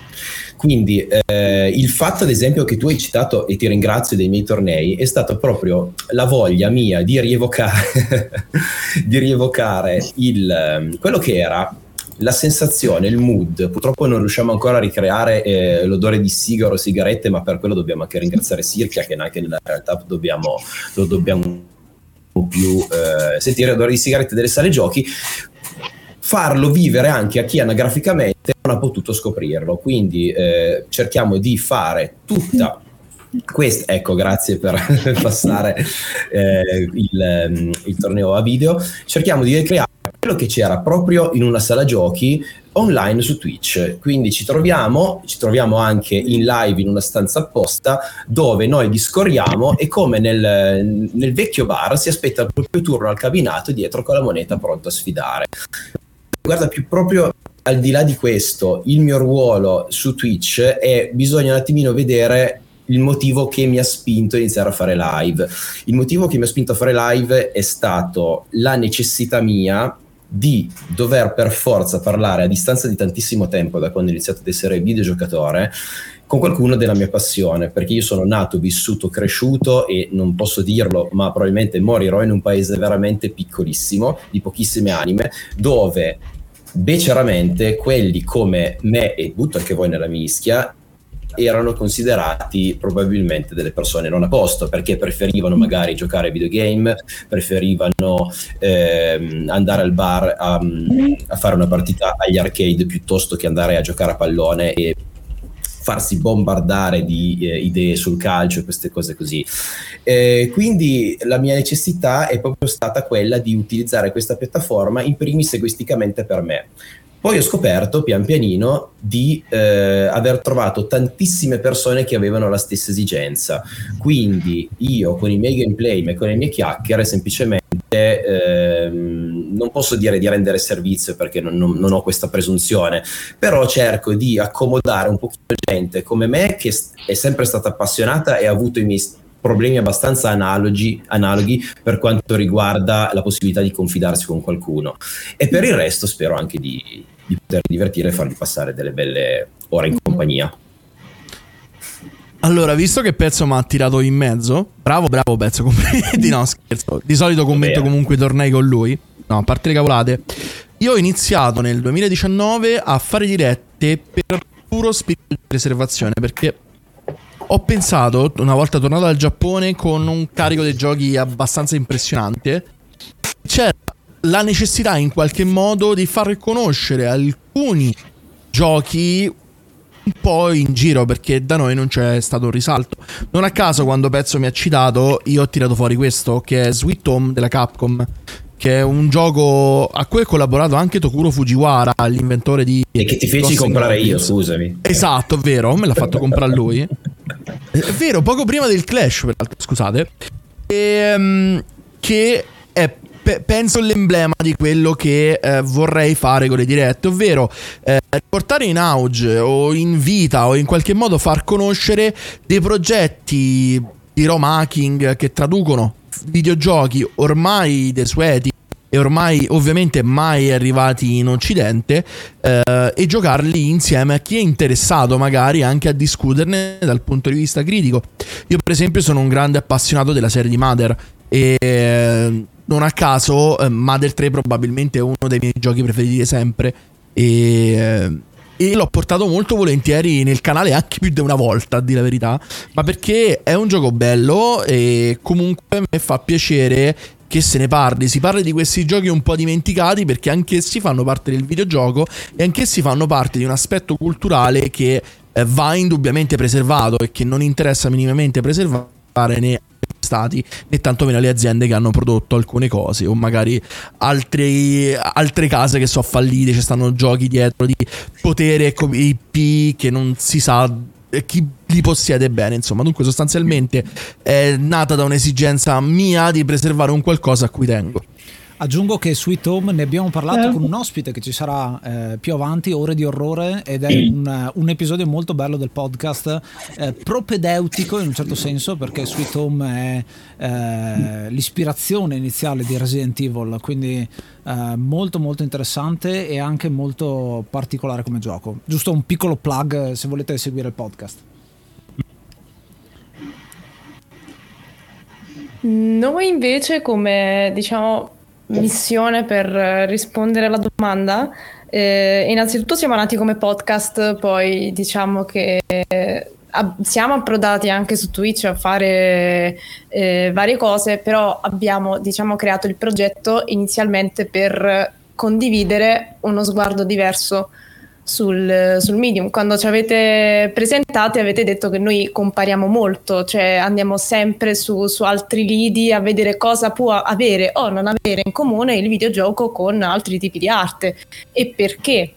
Quindi eh, il fatto ad esempio che tu hai citato e ti ringrazio dei miei tornei è stata proprio la voglia mia di rievocare, di rievocare il, quello che era la sensazione, il mood, purtroppo non riusciamo ancora a ricreare eh, l'odore di sigaro, sigarette, ma per quello dobbiamo anche ringraziare Sirchia che anche nella realtà dobbiamo, lo dobbiamo più eh, sentire l'odore di sigarette delle sale giochi farlo vivere anche a chi anagraficamente non ha potuto scoprirlo quindi eh, cerchiamo di fare tutta questa, ecco, grazie per passare eh, il, il torneo a video. Cerchiamo di ricreare quello che c'era proprio in una sala giochi online su Twitch. Quindi ci troviamo, ci troviamo anche in live in una stanza apposta dove noi discorriamo e come nel, nel vecchio bar si aspetta il proprio turno al cabinato dietro con la moneta pronto a sfidare. Guarda più proprio al di là di questo, il mio ruolo su Twitch è bisogna un attimino vedere il motivo che mi ha spinto a iniziare a fare live. Il motivo che mi ha spinto a fare live è stato la necessità mia di dover per forza parlare a distanza di tantissimo tempo da quando ho iniziato ad essere videogiocatore con qualcuno della mia passione, perché io sono nato, vissuto, cresciuto e non posso dirlo, ma probabilmente morirò in un paese veramente piccolissimo, di pochissime anime, dove beceramente quelli come me e butto anche voi nella mischia erano considerati probabilmente delle persone non a posto perché preferivano magari giocare ai videogame, preferivano ehm, andare al bar a, a, fare una partita agli arcade piuttosto che andare a giocare a pallone e farsi bombardare di eh, idee sul calcio e queste cose così. Eh, quindi la mia necessità è proprio stata quella di utilizzare questa piattaforma in primis egoisticamente per me. Poi ho scoperto pian pianino di eh, aver trovato tantissime persone che avevano la stessa esigenza. Quindi io con i miei gameplay, e con le mie chiacchiere, semplicemente ehm, non posso dire di rendere servizio perché non, non, non, ho questa presunzione, però cerco di accomodare un pochino gente come me che è sempre stata appassionata e ha avuto i miei problemi abbastanza analogi, analoghi per quanto riguarda la possibilità di confidarsi con qualcuno. E per il resto spero anche di, di poter divertire e fargli passare delle belle ore in compagnia. Allora, visto che Pezzo mi ha tirato in mezzo, bravo, bravo Pezzo, complimenti, no scherzo, di solito commento comunque i tornei con lui, no, a parte le cavolate, io ho iniziato nel 2019 a fare dirette per puro spirito di preservazione, perché ho pensato, una volta tornato dal Giappone con un carico dei giochi abbastanza impressionante, c'era la necessità in qualche modo di far conoscere alcuni giochi un po' in giro perché da noi non c'è stato un risalto. Non a caso quando Pezzo mi ha citato io ho tirato fuori questo che è Sweet Home della Capcom che è un gioco a cui ha collaborato anche Tokuro Fujiwara, l'inventore di... E che ti feci comprare io, scusami. Esatto, vero, me l'ha fatto comprare lui. È vero, poco prima del Clash, peraltro, scusate. E, um, che è penso l'emblema di quello che eh, vorrei fare con le dirette, ovvero eh, portare in auge o in vita o in qualche modo far conoscere dei progetti di ROM hacking che traducono videogiochi ormai desueti e ormai ovviamente mai arrivati in Occidente eh, e giocarli insieme a chi è interessato magari anche a discuterne dal punto di vista critico. Io per esempio sono un grande appassionato della serie di Mother e non a caso eh, Mother 3 probabilmente è uno dei miei giochi preferiti sempre e eh, e l'ho portato molto volentieri nel canale anche più di una volta, a dire la verità, ma perché è un gioco bello e comunque me fa piacere che se ne parli. Si parla di questi giochi un po' dimenticati perché anch'essi fanno parte del videogioco e anch'essi fanno parte di un aspetto culturale che eh, va indubbiamente preservato e che non interessa minimamente preservare né stati né tantomeno le aziende che hanno prodotto alcune cose o magari altri, altre case che sono fallite, ci stanno giochi dietro di potere IP che non si sa chi li possiede bene, insomma. Dunque, sostanzialmente è nata da un'esigenza mia di preservare un qualcosa a cui tengo. Aggiungo che Sweet Home ne abbiamo parlato eh. con un ospite che ci sarà eh, più avanti, Ore di Orrore, ed è un, un episodio molto bello del podcast, eh, propedeutico in un certo senso, perché Sweet Home è eh, l'ispirazione iniziale di Resident Evil, quindi eh, molto molto interessante e anche molto particolare come gioco. Giusto un piccolo plug se volete seguire il podcast. Noi invece come diciamo missione per rispondere alla domanda. Eh, innanzitutto siamo nati come podcast, poi diciamo che eh, siamo approdati anche su Twitch a fare eh, varie cose, però abbiamo diciamo, creato il progetto inizialmente per condividere uno sguardo diverso sul, sul medium. Quando ci avete presentate avete detto che noi compariamo molto, cioè andiamo sempre su, su altri lidi a vedere cosa può avere o non avere in comune il videogioco con altri tipi di arte e perché.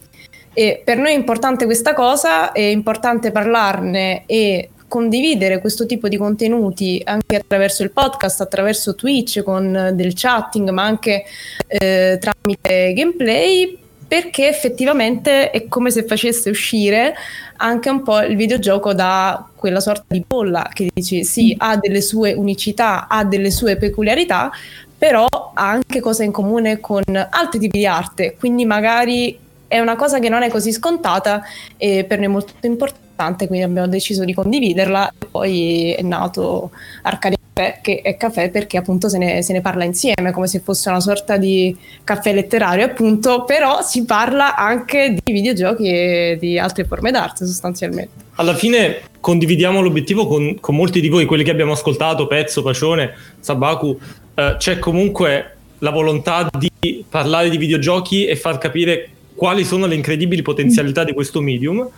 E per noi è importante questa cosa, è importante parlarne e condividere questo tipo di contenuti anche attraverso il podcast, attraverso Twitch con del chatting, ma anche eh, tramite gameplay perché effettivamente è come se facesse uscire anche un po' il videogioco da quella sorta di bolla che dici sì, ha delle sue unicità, ha delle sue peculiarità, però ha anche cose in comune con altri tipi di arte, quindi magari è una cosa che non è così scontata e per noi è molto importante, quindi abbiamo deciso di condividerla e poi è nato Arcadia Caffè, che è caffè perché appunto se ne, se ne, parla insieme, come se fosse una sorta di caffè letterario appunto, però si parla anche di videogiochi e di altre forme d'arte sostanzialmente. Alla fine condividiamo l'obiettivo con, con molti di voi, quelli che abbiamo ascoltato, Pezzo, Pacione, Sabaku, eh, c'è comunque la volontà di parlare di videogiochi e far capire quali sono le incredibili potenzialità di questo medium,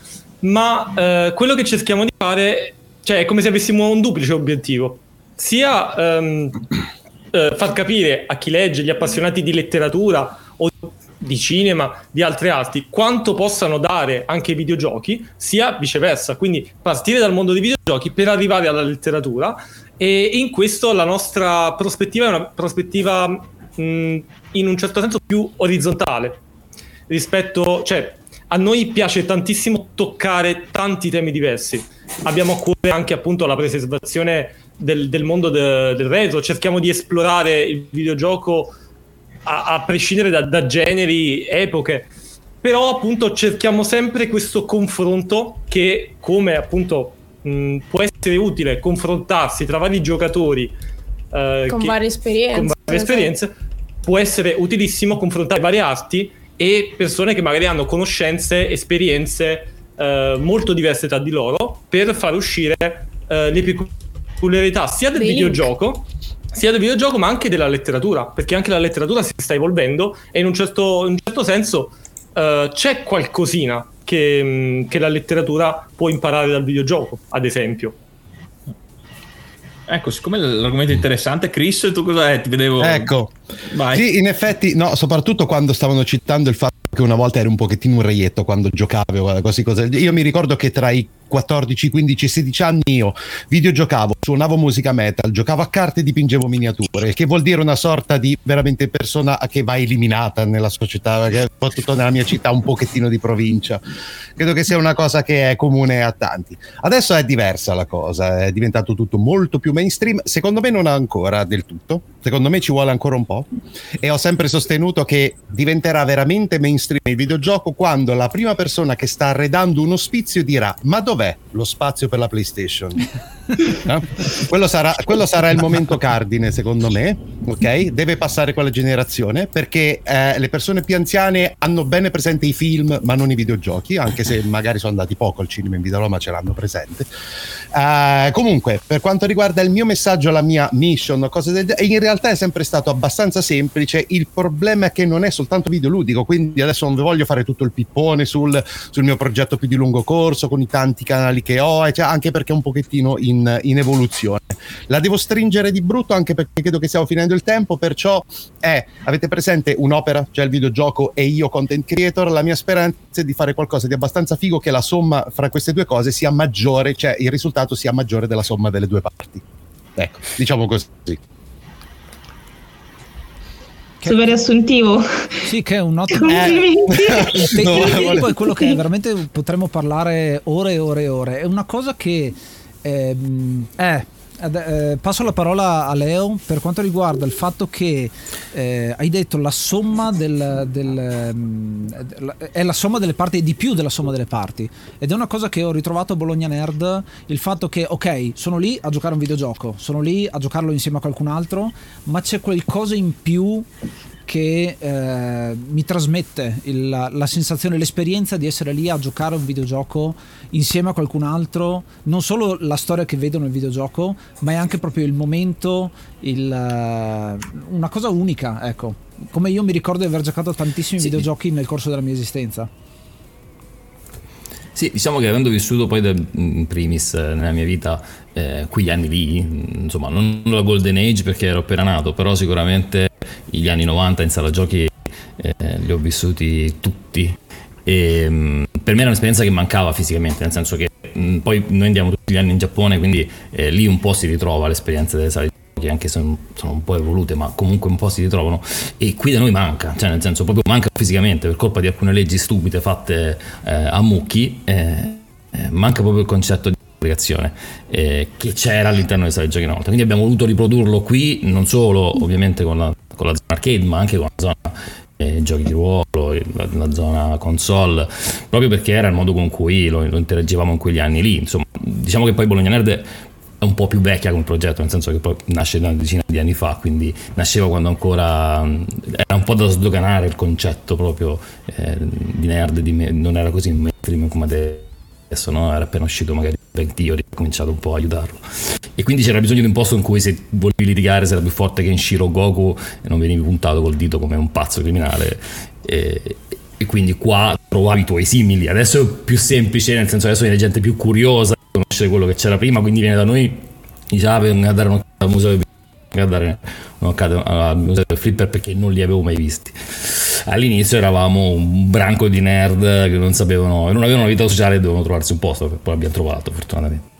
ma eh, quello che cerchiamo di fare cioè, è come se avessimo un duplice obiettivo, sia um, eh, far capire a chi legge, gli appassionati di letteratura o di cinema, di altre arti, quanto possano dare anche i videogiochi, sia viceversa, quindi partire dal mondo dei videogiochi per arrivare alla letteratura e in questo la nostra prospettiva è una prospettiva mh, in un certo senso più orizzontale, rispetto, cioè a noi piace tantissimo toccare tanti temi diversi. Abbiamo a cuore anche appunto la preservazione del, del mondo de, del retro, cerchiamo di esplorare il videogioco a, a prescindere da, da, generi, epoche, però appunto cerchiamo sempre questo confronto che come appunto mh, può essere utile confrontarsi tra vari giocatori eh, con, che, varie esperienze, con varie esperienze, può essere utilissimo confrontare varie arti e persone che magari hanno conoscenze, esperienze eh, molto diverse tra di loro per far uscire eh, le peculiarità sia del Bene. videogioco sia del videogioco ma anche della letteratura perché anche la letteratura si sta evolvendo e in un certo, in un certo senso uh, c'è qualcosina che, mm, che la letteratura può imparare dal videogioco ad esempio Ecco, siccome l'argomento è interessante, Chris, tu cosa è? Ti vedevo. Ecco, Vai. sì, in effetti, no, soprattutto quando stavano citando il fatto che una volta eri un pochettino un reietto quando giocavi o così, così. Io mi ricordo che tra i 14, 15, 16 anni io videogiocavo, suonavo musica metal, giocavo a carte e dipingevo miniature, che vuol dire una sorta di veramente persona che va eliminata nella società, soprattutto nella mia città un pochettino di provincia. Credo che sia una cosa che è comune a tanti. Adesso è diversa la cosa, è diventato tutto molto più mainstream, secondo me non ancora del tutto, secondo me ci vuole ancora un po' e ho sempre sostenuto che diventerà veramente mainstream il videogioco quando la prima persona che sta arredando un ospizio dirà ma dov'è lo spazio per la PlayStation? No? Quello, sarà, quello, sarà, il momento cardine, secondo me. Ok? Deve passare quella generazione perché eh, le persone più anziane hanno bene presente i film, ma non i videogiochi, anche se magari sono andati poco al cinema in Vita Roma, ce l'hanno presente. Uh, comunque, per quanto riguarda il mio messaggio, la mia mission, cose del genere, in realtà è sempre stato abbastanza semplice. Il problema è che non è soltanto videoludico, quindi adesso non vi voglio fare tutto il pippone sul, sul mio progetto più di lungo corso, con i tanti canali che ho, cioè, anche perché è un pochettino in, in, evoluzione. La devo stringere di brutto anche perché credo che stiamo finendo il tempo, perciò è, avete presente un'opera, cioè il videogioco e io content creator, la mia speranza è di fare qualcosa di abbastanza figo che la somma fra queste due cose sia maggiore, cioè il risultato sia maggiore della somma delle due parti. Ecco, diciamo così. Super riassuntivo. Sì, che è un ottimo. Eh, il, no, il tempo è quello che veramente potremmo parlare ore e ore e ore. È una cosa che. Ehm, eh, eh, passo la parola a Leo per quanto riguarda il fatto che eh, hai detto la somma del, del um, è la somma delle parti di più della somma delle parti. Ed è una cosa che ho ritrovato a Bologna Nerd il fatto che ok sono lì a giocare un videogioco sono lì a giocarlo insieme a qualcun altro ma c'è qualcosa in più che eh, mi trasmette il, la sensazione, l'esperienza di essere lì a giocare un videogioco insieme a qualcun altro, non solo la storia che vedo nel videogioco, ma è anche proprio il momento, il, uh, una cosa unica, ecco. Come io mi ricordo di aver giocato tantissimi sì. videogiochi nel corso della mia esistenza. Sì, diciamo che avendo vissuto poi in primis eh, nella mia vita eh, quegli anni lì, insomma, non la Golden Age perché ero appena nato, però sicuramente gli anni 90 in sala giochi eh, li ho vissuti tutti. E, mh, per me era un'esperienza che mancava fisicamente, nel senso che mh, poi noi andiamo tutti gli anni in Giappone, quindi eh, lì un po' si ritrova l'esperienza delle sale giochi, anche se sono, sono un po' evolute, ma comunque un po' si ritrovano. E qui da noi manca, cioè nel senso proprio manca fisicamente per colpa di alcune leggi stupide fatte eh, a mucchi, eh, eh, manca proprio il concetto di applicazione eh, che c'era all'interno giochi una volta. Quindi abbiamo voluto riprodurlo qui, non solo ovviamente con la, con la zona arcade, ma anche con la zona eh, giochi di ruolo, la, la zona console, proprio perché era il modo con cui lo, lo interagivamo in quegli anni lì. Insomma, diciamo che poi Bologna Nerd è un po' più vecchia come progetto, nel senso che poi nasce da una decina di anni fa, quindi nasceva quando ancora mh, era un po' da sdoganare il concetto proprio eh, di nerd, di me- non era così mainstream come adesso, no? era appena uscito magari Theory, ho cominciato un po' a aiutarlo. E quindi c'era bisogno di un posto in cui se volevi litigare se era più forte che in Shiro Goku e non venivi puntato col dito come un pazzo criminale. E, e quindi qua trovavi i tuoi simili. Adesso è più semplice, nel senso adesso viene gente più curiosa di conoscere quello che c'era prima, quindi viene da noi, dice ah, vengo a al museo vengo a dare un'occhiata al museo del flipper perché non li avevo mai visti. All'inizio eravamo un branco di nerd che non sapevano, non avevano una vita sociale e dovevano trovarsi un posto, poi l'abbiamo trovato fortunatamente.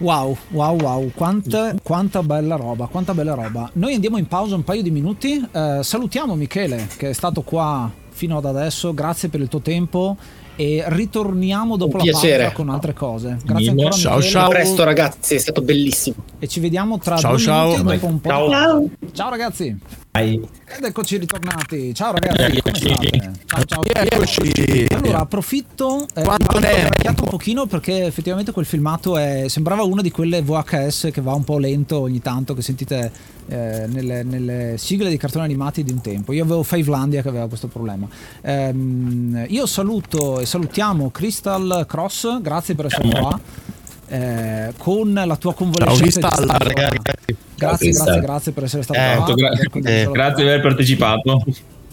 Wow, wow, wow, quanta, quanta bella roba, quanta bella roba. Noi andiamo in pausa un paio di minuti. eh, salutiamo Michele che è stato qua fino ad adesso. Grazie per il tuo tempo. E ritorniamo dopo Un la piacere. pausa con altre cose. Grazie ancora Ciao, Michele. ciao. A presto ragazzi, è stato bellissimo. E ci vediamo tra Ciao, due ciao. minuti dopo un po'. Ciao. Ciao. Ciao ragazzi. Ed eccoci ritornati. Ciao ragazzi, come state? Ciao, ciao. Eccoci. Allora, approfitto eh, ho invecchiato un pochino perché effettivamente quel filmato è- sembrava una di quelle VHS che va un po' lento ogni tanto che sentite eh, nelle, nelle sigle dei cartoni animati di un tempo. Io avevo Fivelandia che aveva questo problema. Ehm, io saluto e salutiamo Crystal Cross, grazie per essere qua. Eh, con la tua convalescenza Crystal. di- Ragazzi, Grazie, grazie, grazie per essere stato Eh, qua. gra- la grazie di aver partecipato.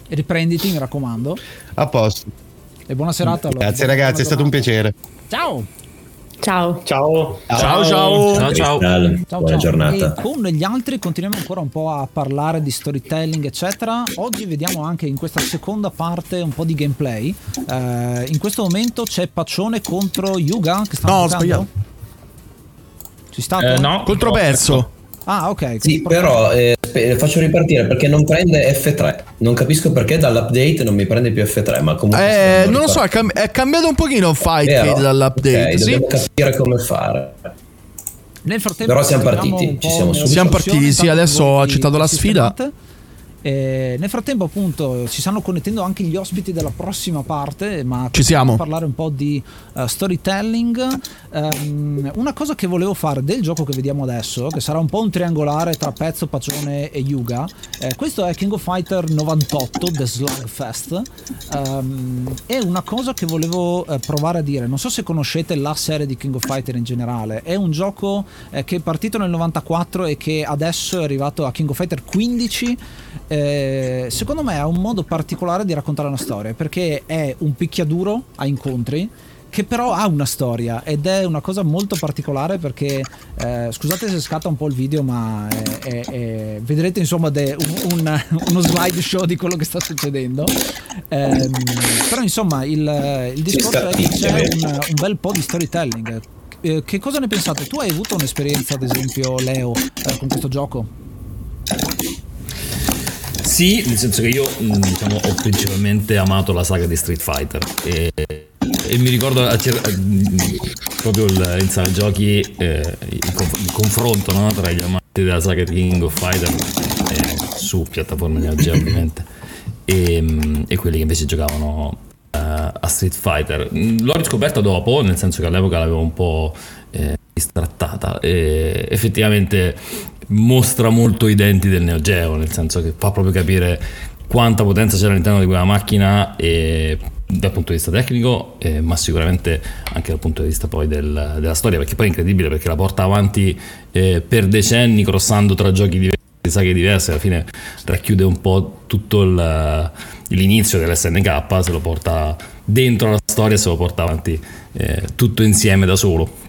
Riprenditi, mi raccomando. a posto. E buona serata. allora. Grazie Buona ragazzi, è stato un piacere. Ciao. Ciao. Ciao. Ciao ciao. Ciao ciao. Crystal, Ciao, buona ciao. giornata. E con gli altri continuiamo ancora un po' a parlare di storytelling, eccetera. Oggi vediamo anche in questa seconda parte un po' di gameplay. Eh, in questo momento c'è Paccione contro Yuga che stanno No, ho giocando? sbagliato. Ci stato? Eh, no. Controverso. Ah, ok. Sì, però eh, faccio ripartire perché non prende F3. Non capisco perché dall'update non mi prende più F3, ma comunque... Eh, non lo so, è, cam- è cambiato un pochino Fight Vero? Kid dall'update. Ok, sì. dobbiamo capire come fare. Nel frattempo, Però siamo partiti, ci siamo subito. Siamo partiti, sì, adesso ho accettato la sfida. sistemate. E nel frattempo, appunto, si stanno connettendo anche gli ospiti della prossima parte, ma Ci siamo. a parlare un po' di uh, storytelling. Ehm, una cosa che volevo fare del gioco che vediamo adesso, che sarà un po' un triangolare tra Pezzo, Pacione e Yuga. eh, questo è King of Fighter 98, The Slugfest. Ehm, è una cosa che volevo eh, provare a dire. Non so se conoscete la serie di King of Fighter in generale. È un gioco eh, che è partito nel 94 e che adesso è arrivato a King of Fighter 15. Eh, secondo me ha un modo particolare di raccontare una storia perché è un picchiaduro a incontri che però ha una storia ed è una cosa molto particolare perché eh, scusate se scatta un po' il video ma è- è- è- vedrete insomma de- un- un- uno slideshow di quello che sta succedendo Ehm, però insomma il, il discorso è che c'è un, un bel po' di storytelling Eh, che cosa ne pensate? Tu hai avuto un'esperienza ad esempio Leo eh, con questo gioco? Sì, nel senso che io mh, diciamo, ho principalmente amato la saga di Street Fighter e, e mi ricordo mh, proprio il, in sala giochi eh, il, conf- il confronto no, tra gli amanti della saga di King of Fighter eh, su piattaforme Neo Geo ovviamente e, mh, e quelli che invece giocavano eh, a Street Fighter. L'ho riscoperta dopo, nel senso che all'epoca l'avevo un po' eh, distrattata e effettivamente mostra molto i denti del Neo Geo, nel senso che fa proprio capire quanta potenza c'era all'interno di quella macchina e dal punto di vista tecnico, eh, ma sicuramente anche dal punto di vista poi del- della storia, perché poi è incredibile perché la porta avanti eh, per decenni, crossando tra giochi diversi, saghe diverse, alla fine racchiude un po' tutto il- l'inizio dell'SNK, se lo porta dentro la storia se lo porta avanti eh, tutto insieme da solo.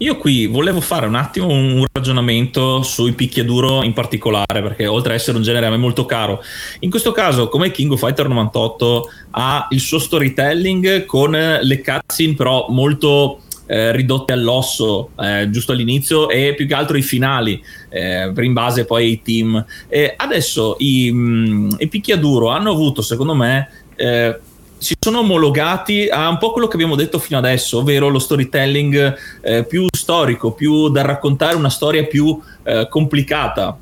Io qui volevo fare un attimo un ragionamento sui picchiaduro in particolare, perché oltre ad essere un genere a me molto caro, in questo caso, come King of Fighter 98 ha il suo storytelling con le cutscene però molto eh, ridotte all'osso eh, giusto all'inizio e più che altro i finali eh, in base poi ai team. E adesso i, mm, i picchiaduro hanno avuto secondo me eh, si sono omologati a un po' quello che abbiamo detto fino adesso, ovvero lo storytelling eh, più storico, più da raccontare una storia più eh, complicata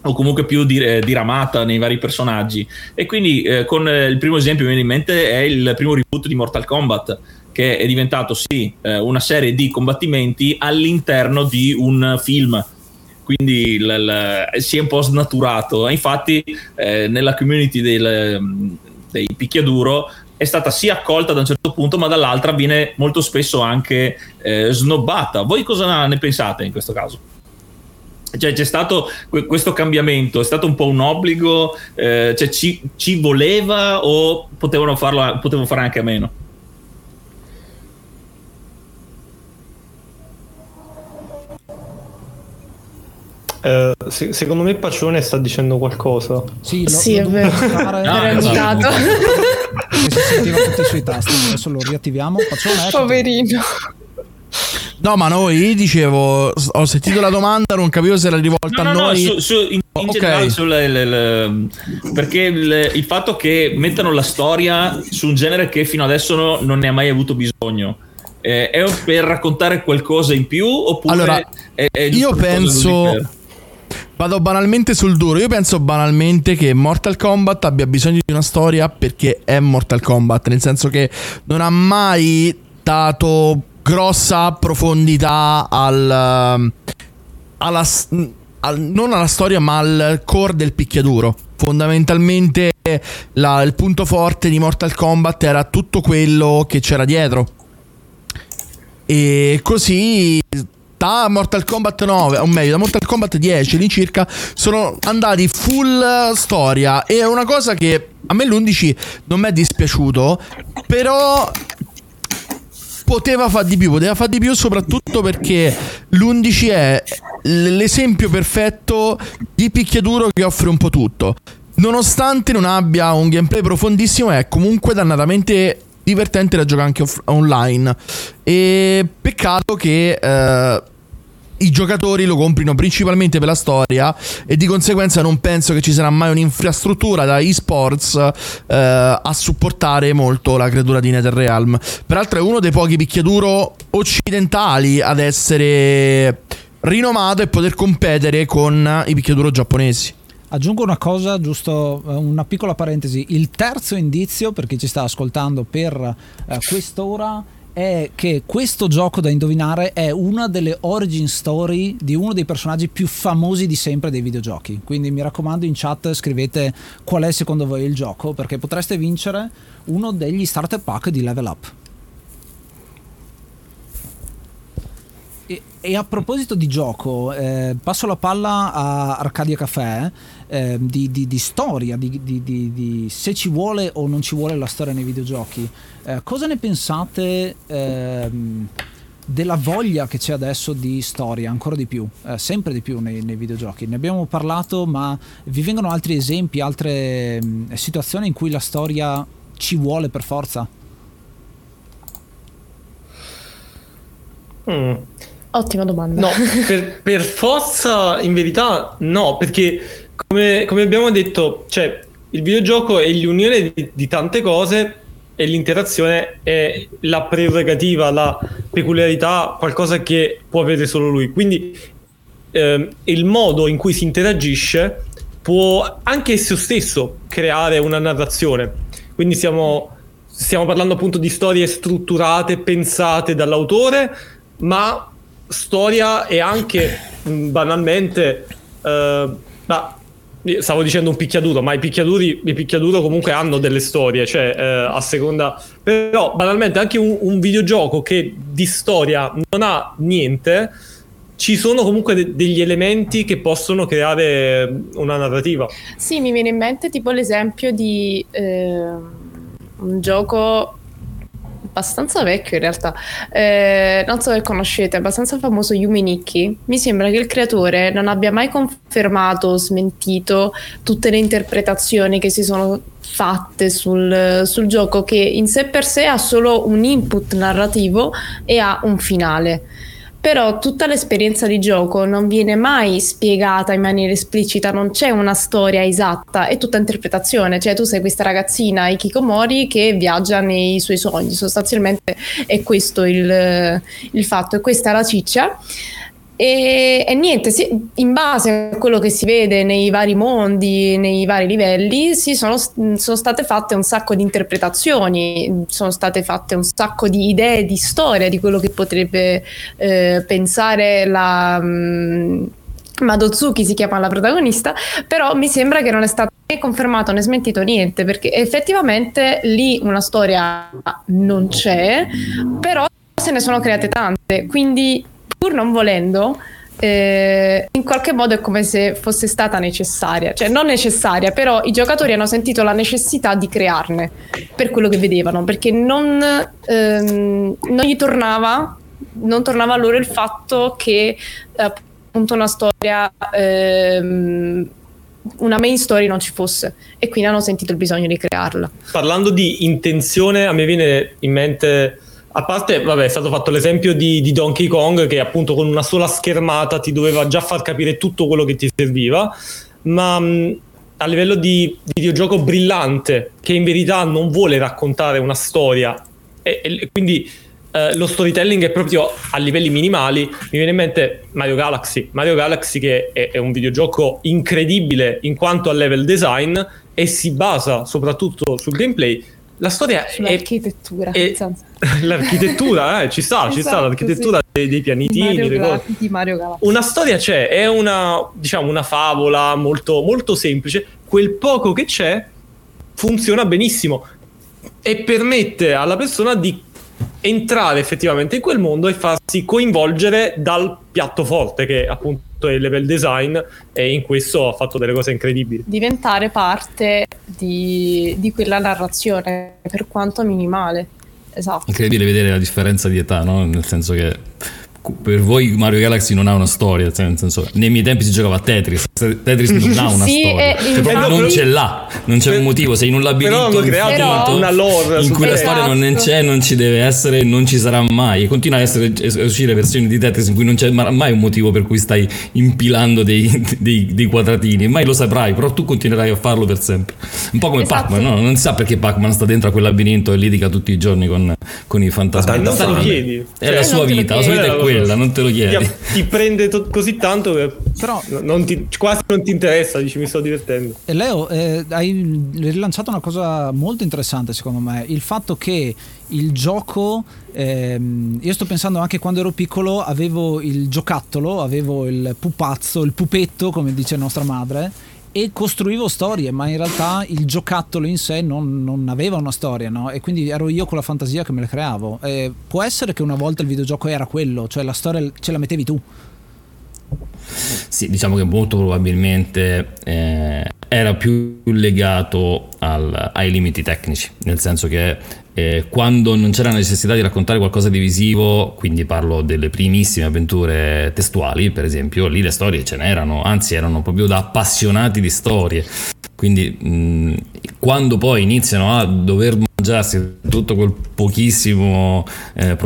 o comunque più dir- diramata nei vari personaggi. E quindi eh, con eh, il primo esempio che mi viene in mente è il primo reboot di Mortal Kombat, che è diventato sì eh, una serie di combattimenti all'interno di un film quindi l- l- si è un po' snaturato. Infatti, eh, nella community del, dei picchiaduro è stata sì accolta da un certo punto, ma dall'altra viene molto spesso anche eh, snobbata. Voi cosa ne pensate in questo caso? Cioè, c'è stato questo cambiamento, è stato un po' un obbligo, eh, cioè, ci, ci, voleva o potevano farlo, potevano fare anche a meno? Eh, se, secondo me Pacione sta dicendo qualcosa. Sì, lo, sì lo è vero. Fare... No, Era mutato. si sentiva tutti sui tasti. Adesso lo riattiviamo. Pacione, Poverino. No, ma noi dicevo, ho sentito la domanda, non capivo se era rivolta no, a no, noi. No, su, su, in, in okay. generale, sul, le, le, perché il, il, fatto che mettano la storia su un genere che fino adesso no, non ne ha mai avuto bisogno. Eh, è per raccontare qualcosa in più oppure allora, è, è io penso Vado banalmente sul duro. Io penso banalmente che Mortal Kombat abbia bisogno di una storia perché è Mortal Kombat. Nel senso che non ha mai dato grossa profondità al. alla, al non alla storia, ma al core del picchiaduro. Fondamentalmente la, il punto forte di Mortal Kombat era tutto quello che c'era dietro. E così da Mortal Kombat 9, o meglio, da Mortal Kombat 10 all'incirca, sono andati full storia. E è una cosa che a me l'11 non mi è dispiaciuto, però poteva fare di più, poteva fare di più soprattutto perché l'11 è l'esempio perfetto di picchiaduro che offre un po' tutto. Nonostante non abbia un gameplay profondissimo, è comunque dannatamente divertente da giocare anche off- online. E peccato che eh, i giocatori lo comprino principalmente per la storia e di conseguenza non penso che ci sarà mai un'infrastruttura da esports eh, a supportare molto la creatura di NetherRealm. Peraltro è uno dei pochi picchiaduro occidentali ad essere rinomato e poter competere con i picchiaduro giapponesi. Aggiungo una cosa, giusto eh, una piccola parentesi. Il terzo indizio, per chi ci sta ascoltando per eh, quest'ora, è che questo gioco da indovinare è una delle origin story di uno dei personaggi più famosi di sempre dei videogiochi. Quindi mi raccomando in chat scrivete qual è secondo voi il gioco, perché potreste vincere uno degli starter pack di Level Up. E, a proposito di gioco, eh, passo la palla a Arcadia Café eh, di, di, di, storia, di, di, se ci vuole o non ci vuole la storia nei videogiochi. Eh, cosa ne pensate ehm, della voglia che c'è adesso di storia, ancora di più, eh, sempre di più nei, nei, videogiochi? Ne abbiamo parlato, ma vi vengono altri esempi, altre mh, situazioni in cui la storia ci vuole per forza? Mm. Ottima domanda. No, per, per, forza in verità no, perché come, come, abbiamo detto, cioè, il videogioco è l'unione di, di, tante cose e l'interazione è la prerogativa, la peculiarità, qualcosa che può avere solo lui. Quindi ehm, il modo in cui si interagisce può anche esso stesso creare una narrazione. Quindi stiamo, stiamo parlando appunto di storie strutturate, pensate dall'autore, ma storia e anche banalmente uh, ma, stavo dicendo un picchiaduro ma i picchiaduri i picchiaduro comunque hanno delle storie cioè uh, a seconda però banalmente anche un, un, videogioco che di storia non ha niente ci sono comunque de- degli elementi che possono creare una narrativa. Sì mi viene in mente tipo l'esempio di eh un gioco abbastanza vecchio in realtà, eh, non so se conoscete, abbastanza famoso Yumi Nikki. Mi sembra che il creatore non abbia mai confermato o smentito tutte le interpretazioni che si sono fatte sul, sul gioco, che in sé per sé ha solo un input narrativo e ha un finale però tutta l'esperienza di gioco non viene mai spiegata in maniera esplicita, non c'è una storia esatta, è tutta interpretazione, cioè tu sei questa ragazzina Ikikomori che viaggia nei suoi sogni, sostanzialmente è questo il, il fatto, e questa è la ciccia. E, e niente, sì, in base a quello che si vede nei vari mondi, nei vari livelli, si sono, sono, state fatte un sacco di interpretazioni, sono state fatte un sacco di idee, di storia di quello che potrebbe eh, pensare la... Mh, Madozuki si chiama la protagonista, però mi sembra che non è stato né confermato né smentito niente, perché effettivamente lì una storia non c'è, però se ne sono create tante, quindi pur non volendo, eh, in qualche modo è come se fosse stata necessaria, cioè non necessaria, però i giocatori hanno sentito la necessità di crearne per quello che vedevano, perché non, ehm, non gli tornava, non tornava loro il fatto che appunto una storia, ehm, una main story non ci fosse e quindi hanno sentito il bisogno di crearla. Parlando di intenzione, a me viene in mente a parte, vabbè, è stato fatto l'esempio di, di, Donkey Kong che appunto con una sola schermata ti doveva già far capire tutto quello che ti serviva, ma mh, a livello di videogioco brillante che in verità non vuole raccontare una storia e, e quindi eh, lo storytelling è proprio a livelli minimali, mi viene in mente Mario Galaxy, Mario Galaxy che è, è un videogioco incredibile in quanto a level design e si basa soprattutto sul gameplay la storia Sull'architettura. è, è l'architettura, eh, ci sta, esatto, ci sta esatto, l'architettura sì. dei, dei, pianitini, di Mario, di Mario. Una storia c'è, è una, diciamo, una favola molto, molto semplice. Quel poco che c'è funziona benissimo e permette alla persona di entrare effettivamente in quel mondo e farsi coinvolgere dal piatto forte che appunto è il level design e in questo ha fatto delle cose incredibili. Diventare parte di, di quella narrazione per quanto minimale. Esatto. Incredibile vedere la differenza di età, no? Nel senso che per voi Mario Galaxy non ha una storia, cioè nel senso, nei miei tempi si giocava a Tetris, Tetris non ha una sì, storia, cioè, infatti, non ce l'ha, non c'è un motivo, sei in un labirinto infinito, una lore in cui la storia non esatto. c'è, non ci deve essere, non ci sarà mai e continua a, essere, a uscire versioni di Tetris in cui non c'è mai un motivo per cui stai impilando dei, dei, dei quadratini, mai lo saprai, però tu continuerai a farlo per sempre. Un po' come esatto. Pac-Man, no? non si sa perché Pac-Man sta dentro a quel labirinto e litiga tutti i giorni con, con i fantasmi. Sta in piedi. È cioè, la sua vita, la sua vita è quella quella, non te lo chiedi. Ti, ti prende to- così tanto che Però, non ti, quasi non ti interessa, dici mi sto divertendo. Leo, eh, hai rilanciato una cosa molto interessante secondo me, il fatto che il gioco, ehm, io sto pensando anche quando ero piccolo avevo il giocattolo, avevo il pupazzo, il pupetto come dice nostra madre e costruivo storie, ma in realtà il giocattolo in sé non, non aveva una storia, no? E quindi ero io con la fantasia che me le creavo. E può essere che una volta il videogioco era quello, cioè la storia ce la mettevi tu. Sì, diciamo che molto probabilmente eh, era più legato al, ai limiti tecnici, nel senso che eh, quando non c'era necessità di raccontare qualcosa di visivo, quindi parlo delle primissime avventure testuali, per esempio, lì le storie ce n'erano, anzi erano proprio da appassionati di storie. Quindi mh, quando poi iniziano a dover mangiarsi tutto quel pochissimo eh,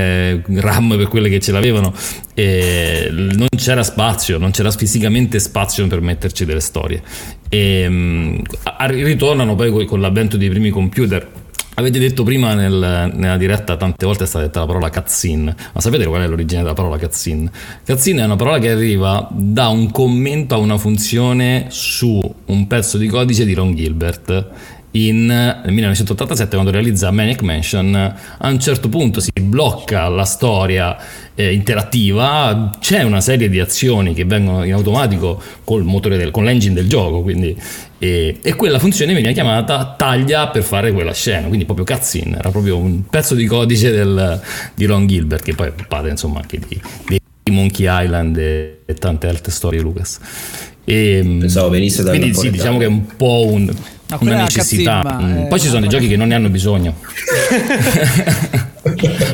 eh, RAM per quelle che ce l'avevano e non c'era spazio, non c'era fisicamente spazio per metterci delle storie. E mh, ritornano poi con l'avvento dei primi computer. Avete detto prima nel, nella diretta tante volte è stata detta la parola cutscene, ma sapete qual è l'origine della parola cutscene? Cutscene è una parola che arriva da un commento a una funzione su un pezzo di codice di Ron Gilbert in, nel 1987 quando realizza Maniac Mansion a un certo punto si blocca la storia eh, interattiva. C'è una serie di azioni che vengono in automatico col motore del, con l'engine del gioco quindi, e, e, quella funzione veniva chiamata taglia per fare quella scena. Quindi proprio cutscene era proprio un pezzo di codice del, di Ron Gilbert che poi è padre insomma anche di, di Monkey Island e, e tante altre storie Lucas. E, pensavo venisse da quindi sì diciamo che è un po' un No, una necessità. Kazima, Mm, eh, Poi ci sono dei giochi che non ne hanno bisogno.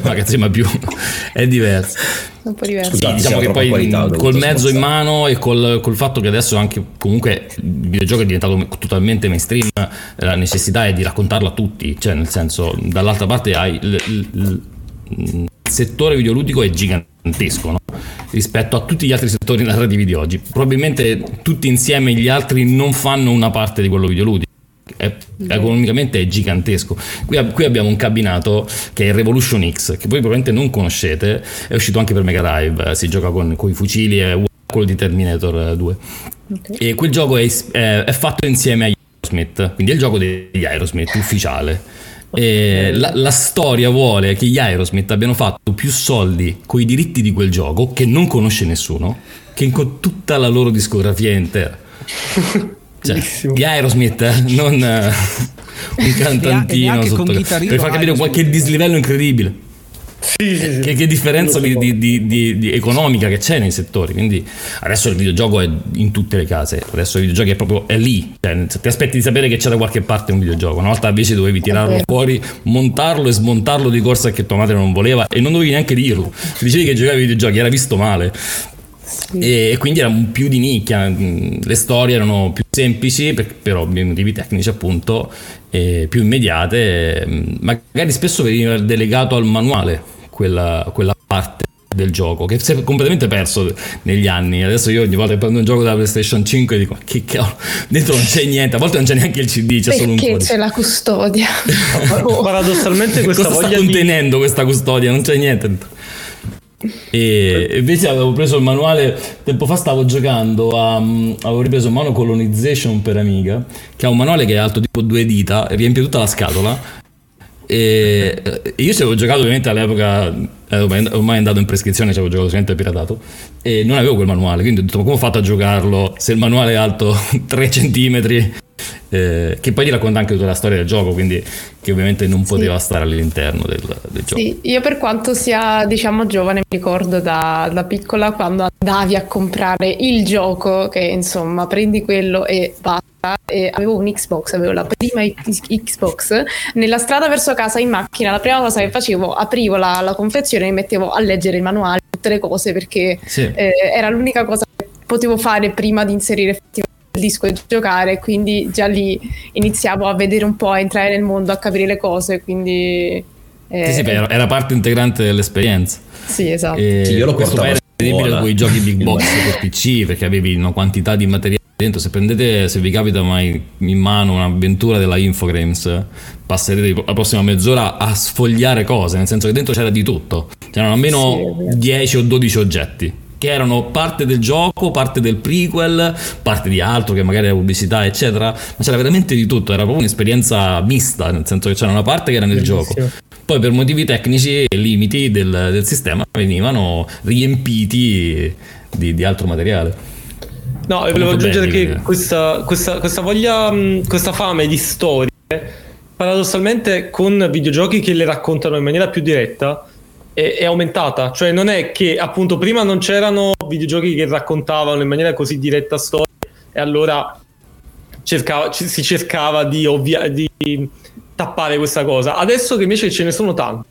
Ma Kazima più è diverso. Un po' diverso. Scusate, Diciamo che poi qualità, col mezzo in mano e col, col fatto che adesso anche comunque il videogioco è diventato totalmente mainstream, la necessità è di raccontarlo a tutti, cioè nel senso dall'altra parte hai il, il- il- il settore videoludico è gigantesco no? rispetto a tutti gli altri settori narrativi di oggi. Probabilmente tutti insieme gli altri non fanno una parte di quello videoludico. È, economicamente è gigantesco. Qui, qui abbiamo un cabinato che è il Revolution X, che voi probabilmente non conoscete, è uscito anche per Mega Drive, eh, si gioca con, con i fucili, è a quello di Terminator eh, 2. E quel gioco è, è- è fatto insieme agli Aerosmith, quindi è il gioco degli Aerosmith ufficiale. E la, la storia vuole che gli Aerosmith abbiano fatto più soldi con i diritti di quel gioco, che non conosce nessuno, che con tutta la loro discografia intera. Cioè, gli Aerosmith, eh, non eh, un cantantino con sotto, per far capire Aerosmith. qualche dislivello incredibile. Sì, sì, sì. Che, che differenza di, di- di- di- di economica che c'è nei settori. Quindi adesso il videogioco è in tutte le case. Adesso il videogioco è proprio è lì. Cioè, ti aspetti di sapere che c'è da qualche parte un videogioco. Una volta invece dovevi tirarlo fuori, montarlo e smontarlo di corsa che tua madre non voleva e non dovevi neanche dirlo. Se dicevi che giocavi ai videogiochi era visto male. E e quindi era più di nicchia, mm, le storie erano più semplici per, per ovvi motivi tecnici appunto, e più immediate, mm, magari spesso veniva delegato al manuale quella, quella parte del gioco che si è completamente perso negli anni. Adesso io ogni volta che prendo un gioco della PlayStation 5 dico che cavolo dentro non c'è niente. A volte non c'è neanche il CD c'è solo un Perché codice. c'è la custodia? Paradossalmente questa cosa sta voglia di... contenendo questa custodia? Non c'è niente. dentro. E invece avevo preso il manuale tempo fa stavo giocando a, avevo ripreso Mano Colonization per Amiga che ha un manuale che è alto tipo due dita riempie tutta la scatola. E e io ci avevo giocato ovviamente all'epoca eh, ormai è andato in prescrizione ci avevo giocato sempre piratato e non avevo quel manuale quindi ho detto come ho fatto a giocarlo se il manuale è alto 3 centimetri eh, che poi ti racconta anche tutta la storia del gioco quindi che ovviamente non poteva stare all'interno del, del gioco Sì, io per quanto sia diciamo giovane mi ricordo da, da piccola quando andavi a comprare il gioco che insomma prendi quello e basta e avevo un Xbox, avevo la prima Xbox nella strada verso casa in macchina la prima cosa che facevo aprivo la, la confezione e mi mettevo a leggere il manuale tutte le cose perché Sì. eh, era l'unica cosa che potevo fare prima di inserire effettivamente il disco e giocare quindi già lì iniziavo a vedere un po' a entrare nel mondo a capire le cose quindi eh, Sì, sì, beh, era, parte integrante dell'esperienza. sì, esatto. E Sì, io lo questo portavo era incredibile scuola. con i giochi big box per PC perché avevi una quantità di materiale dentro. Se prendete, se vi capita mai in mano un'avventura della Infogrames, passerete la prossima mezz'ora a sfogliare cose, nel senso che dentro c'era di tutto. C'erano almeno 10 o 12 oggetti che erano parte del gioco, parte del prequel, parte di altro che magari era pubblicità, eccetera, ma c'era veramente di tutto, era proprio un'esperienza mista, nel senso che c'era una parte che era nel gioco. Poi per motivi tecnici e limiti del, del sistema venivano riempiti di, di altro materiale. No, e volevo aggiungere belli, che questa, questa, questa voglia, questa fame di storie, paradossalmente con videogiochi che le raccontano in maniera più diretta, è, è aumentata. Cioè non è che appunto prima non c'erano videogiochi che raccontavano in maniera così diretta storie e allora cercava- ci- si cercava di, ovvia- di tappare questa cosa. Adesso che invece ce ne sono tanti.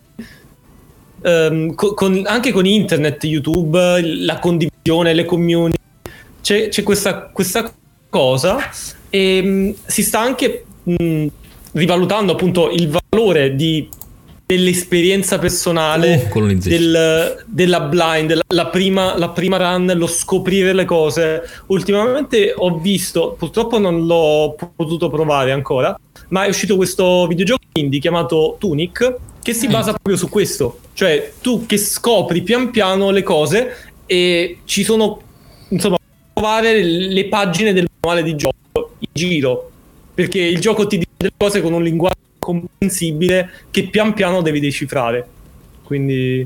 co- con- anche con internet, YouTube, la condivisione, le community, c'è, c'è questa, questa cosa e mh, si sta anche mh, rivalutando appunto il valore di- dell'esperienza personale Oh, del- della blind, la, la prima, la prima run, lo scoprire le cose. Ultimamente ho visto, purtroppo non l'ho potuto provare ancora, ma è uscito questo videogioco indie chiamato Tunic che si basa proprio su questo, cioè tu che scopri pian piano le cose e ci sono insomma trovare le pagine del manuale di gioco in giro. Perché il gioco ti dice delle cose con un linguaggio comprensibile che pian piano devi decifrare quindi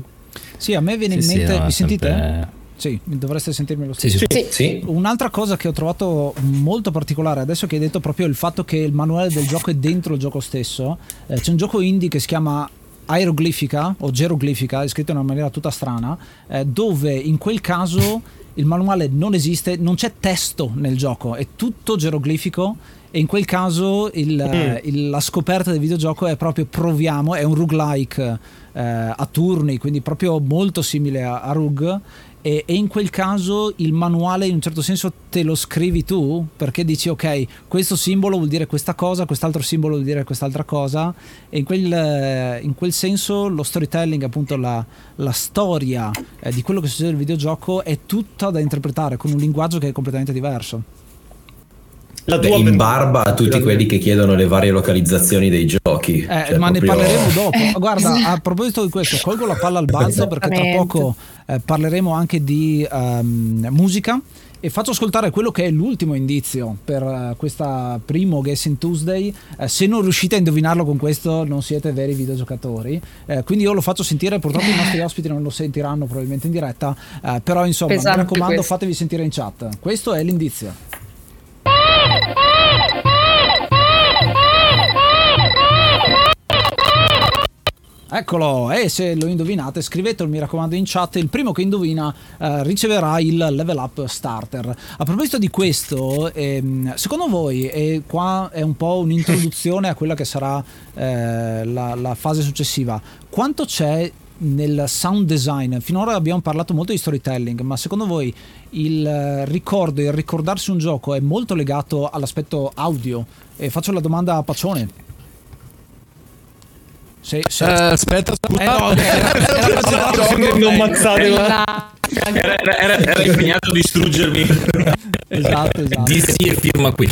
Sì, a me viene in Sì, sì, mente. no, mi sentite? sempre- Sì, dovreste sentirmi lo Sì, stesso. sì. Sì. Sì? Un'altra cosa che ho trovato molto particolare, adesso che hai detto proprio il fatto che il manuale del gioco è dentro il gioco stesso, eh, c'è un gioco indie che si chiama Aeroglifica o Geroglifica, è scritto in una maniera tutta strana, eh, dove in quel caso il manuale non esiste, non c'è testo nel gioco, è tutto geroglifico e in quel caso il, Mm. il- la scoperta del videogioco è proprio proviamo, è un roguelike eh, a turni, quindi proprio molto simile a, a Rug. E, e in quel caso il manuale in un certo senso te lo scrivi tu perché dici ok questo simbolo vuol dire questa cosa quest'altro simbolo vuol dire quest'altra cosa e in quel, eh, in quel senso lo storytelling appunto la, la storia eh, di quello che succede nel videogioco è tutta da interpretare con un linguaggio che è completamente diverso La Beh, tua in barba a tutti quelli che chiedono le varie localizzazioni dei giochi. Eh, Cioè, ma ne proprio- parleremo dopo. Guarda, a proposito di questo, colgo la palla al balzo perché tra poco eh, parleremo anche di ehm, musica e faccio ascoltare quello che è l'ultimo indizio per eh, questa primo Guessing Tuesday. Eh, se non riuscite a indovinarlo con questo, non siete veri videogiocatori. Eh, quindi io lo faccio sentire. Purtroppo i nostri ospiti non lo sentiranno probabilmente in diretta. eh, però, insomma, Pesante mi raccomando, questo. fatevi sentire in chat. Questo è l'indizio. Eccolo, e se lo indovinate scrivetelo mi raccomando in chat, il primo che indovina eh, riceverà il level up starter. A proposito di questo, ehm, secondo voi, e qua è un po' un'introduzione a quella che sarà eh, la, la fase successiva, quanto c'è nel sound design? Finora abbiamo parlato molto di storytelling, ma secondo voi il eh, ricordo, il ricordarsi un gioco è molto legato all'aspetto audio? E faccio la domanda a Pacione. Se, se- Eh, aspetta, scusa. eh, no, era- era non mazzate La- Era, era- era impegnato a distruggermi. esatto, esatto. DC e firma qui.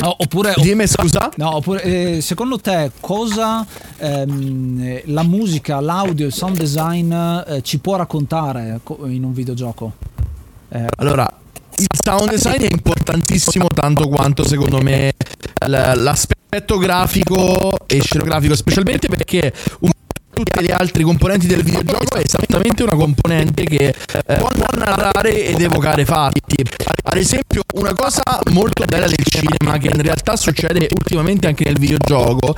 No, oppure, Dimmi scusa. no, oppure eh, secondo te cosa ehm, eh, la musica, l'audio, il sound design eh, ci può raccontare co- in un videogioco? Eh, Allora, il sound design è importantissimo tanto quanto secondo me l- l'aspetto grafico e scenografico, specialmente perché un tutte le altre componenti del videogioco è esattamente una componente che eh, può narrare ed evocare fatti. Ad esempio, una cosa molto bella del cinema, che in realtà succede ultimamente anche nel videogioco,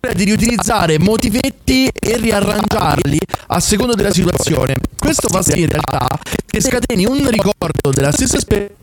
è di riutilizzare motivetti e riarrangiarli a seconda della situazione. Questo fa sì in realtà che scateni un ricordo della stessa esperienza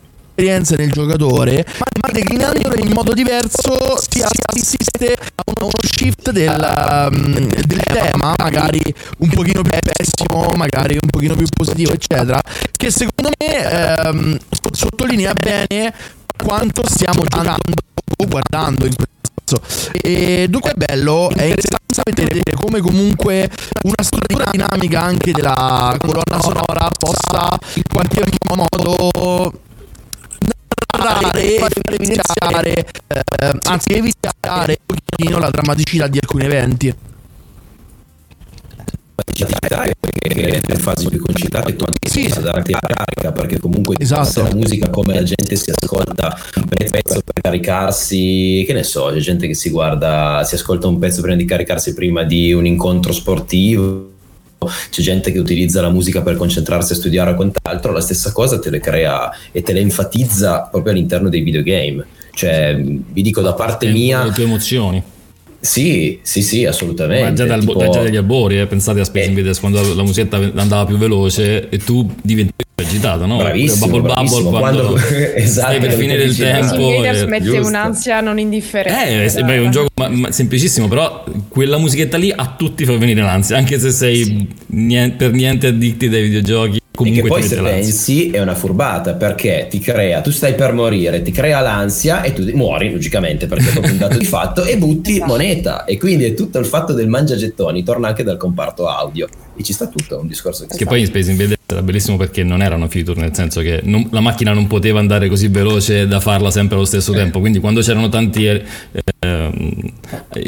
nel giocatore, ma declinandolo in modo diverso si assiste a uno uno shift del, um, del tema, magari un pochino più pessimo, magari un pochino più positivo, eccetera, che secondo me ehm, sottolinea bene quanto stiamo giocando o guardando in questo senso. E dunque è bello, è interessante vedere come comunque una struttura dinamica anche della colonna sonora possa in qualche modo narrare e far evidenziare, eh, anzi evidenziare un pochino la drammaticità di alcuni eventi. perché le fasi più concitate tu anche Sì. possa darti la carica perché comunque Esatto. la musica come la gente si ascolta un pezzo per caricarsi che ne so c'è gente che si guarda si ascolta un pezzo prima di caricarsi prima di un incontro sportivo c'è gente che utilizza la musica per concentrarsi a studiare o quant'altro la stessa cosa te le crea e te le enfatizza proprio all'interno dei videogame. Cioè vi dico da parte mia Le tue emozioni. sì sì sì assolutamente. Ma già, dal, Tipo- già dagli albori, eh, pensate a Space Invaders quando la musichetta andava più veloce e tu diventi agitato, no? Bravissimo, Bubble bravissimo, Bubble quando, quando- esatto, stai per finire il tempo. Invaders e- mette giusto. un'ansia non indifferente. Eh, è, beh, è un gioco ma- ma semplicissimo, però quella musichetta lì a tutti fa venire l'ansia, anche se sei nien- per niente addicti dai videogiochi, E comunque che poi ti se l'ansia. pensi è una furbata perché ti crea, tu stai per morire, ti crea l'ansia e tu muori logicamente perché è proprio un dato di fatto e butti Esatto. moneta e quindi è tutto il fatto del mangiagettoni torna anche dal comparto audio e ci sta tutto, è un discorso che Che poi in Space Invaders era bellissimo perché non erano feature, nel senso che non- la macchina non poteva andare così veloce da farla sempre allo stesso tempo. Quindi quando c'erano tanti eh, ehm,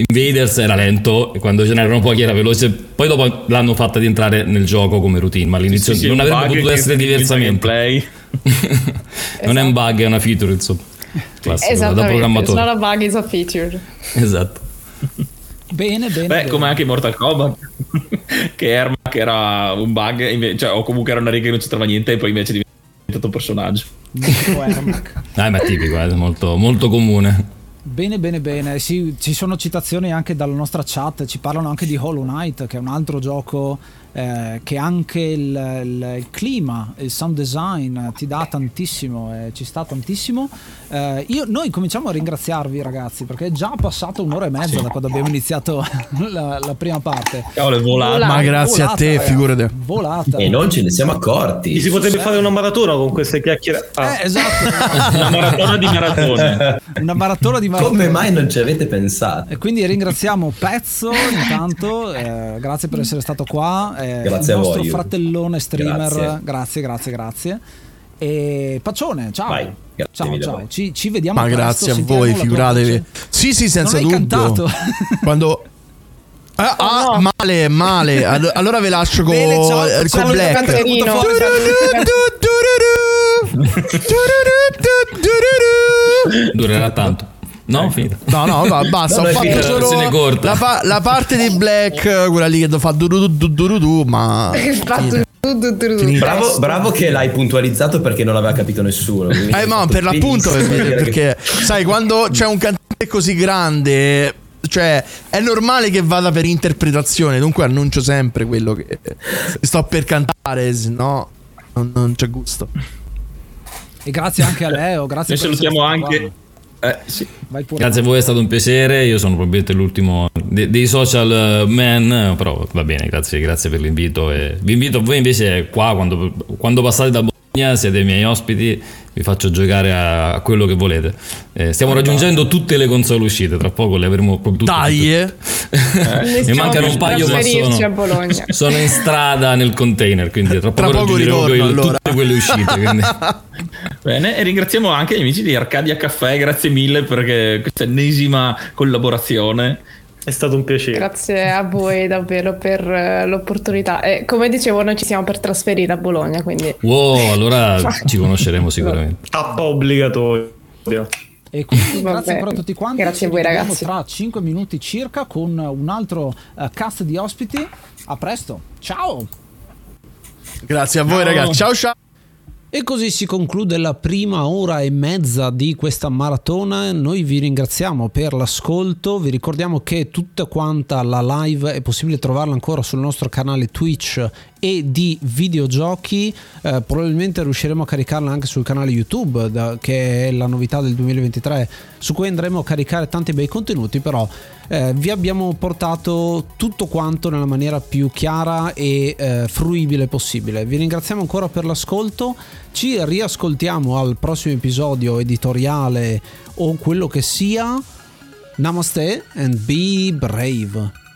invaders era lento, e quando ce n'erano pochi era veloce. Poi dopo l'hanno fatta di entrare nel gioco come routine, ma all'inizio Sì, sì, non avrebbe potuto essere diversamente. gameplay. non è un bug, è una feature, insomma. Classico, da Esattamente, it's programmatore. not a bug, it's a feature. Esatto. bene, bene. Beh, bene. come anche in Mortal Kombat, che Ermac era un bug, cioè, o comunque era una riga che non c'entrava niente, e poi invece è diventato un personaggio. Ah, ma tipico, è molto, molto comune. Bene, bene, bene. Sì, ci sono citazioni anche dalla nostra chat, ci parlano anche di Hollow Knight, che è un altro gioco eh, che anche il, il- il clima, il sound design ti dà tantissimo, eh, ci sta tantissimo. Eh, io- noi cominciamo a ringraziarvi ragazzi, perché è già passato un'ora e mezza da quando abbiamo iniziato la, la prima parte. Cavolo, è volato. Ma grazie a Volata, te, ragazzi, figurate. Volata. E non ce ne siamo accorti. Si potrebbe fare una maratona con queste chiacchiere. Ah. Eh, esatto. Una maratona di maratone. Una maratona di maratona. Come mai non ci avete pensato? E quindi ringraziamo Pezzo intanto, eh, grazie per essere stato qua. Eh, Grazie il a nostro voi. fratellone streamer, Grazie. grazie, grazie, grazie. E Paccione, ciao. Vai, grazie ciao, a ciao. Ci, ci vediamo Ma presto, grazie a sentiamo voi, figuratevi. Sì, sì, senza Non hai dubbio. cantato. Quando. Ah, ah, male, male. Allo- Allora ve lascio con, Bene, ciao, con ciao, Black. Durerà tanto. No, finita. No, no, va, basta. No, ho fatto solo la, pa- la parte di Black, quella lì che fa du du du du ma. Tu. Finita. Bravo, bravo che l'hai puntualizzato perché non l'aveva capito nessuno. Eh, ma per l'appunto, perché, sai, quando c'è un cantante così grande, cioè, è normale che vada per interpretazione. Dunque, annuncio sempre quello che sto per cantare, se no, non, non c'è gusto. E grazie anche a Leo, grazie Noi salutiamo anche. Eh, sì. qua. Vai pure. Grazie a voi, è stato un piacere. Io sono probabilmente l'ultimo de- dei social eh, man, però va bene, grazie, grazie per l'invito. E vi invito voi invece qua, quando, quando passate da Bologna, siete i miei ospiti, vi faccio giocare a, a quello che volete. Eh, stiamo raggiungendo tutte le console uscite, tra poco le avremo proprio tutte. Dai, eh. Mi Iniziamo mancano un paio, ma sono, sono in strada nel container, quindi tra poco Tra poco raggiungerò ritorno, quel- allora. tutte quelle uscite. Quindi. Bene, e ringraziamo anche gli amici di Arcadia Caffè, grazie mille per questa ennesima collaborazione. È stato un piacere. Grazie a voi davvero per eh, l'opportunità. E come dicevo, noi ci siamo per trasferire a Bologna, quindi Wow, allora ci conosceremo sicuramente. Tappa obbligatorio. E quindi grazie ancora a tutti quanti. Grazie a voi, ragazzi. Tra 5 minuti circa con un altro eh, cast di ospiti. A presto. Ciao. Grazie a voi, ragazzi. Ciao, ciao. E così si conclude la prima ora e mezza di questa maratona. Noi vi ringraziamo per l'ascolto. Vi ricordiamo che tutta quanta la live è possibile trovarla ancora sul nostro canale Twitch e di videogiochi. Eh, probabilmente riusciremo a caricarla anche sul canale YouTube, da- che è la novità del 2023, su cui andremo a caricare tanti bei contenuti. Però eh, vi abbiamo portato tutto quanto nella maniera più chiara e eh, fruibile possibile. Vi ringraziamo ancora per l'ascolto. Ci riascoltiamo al prossimo episodio editoriale o quello che sia. Namaste and be brave.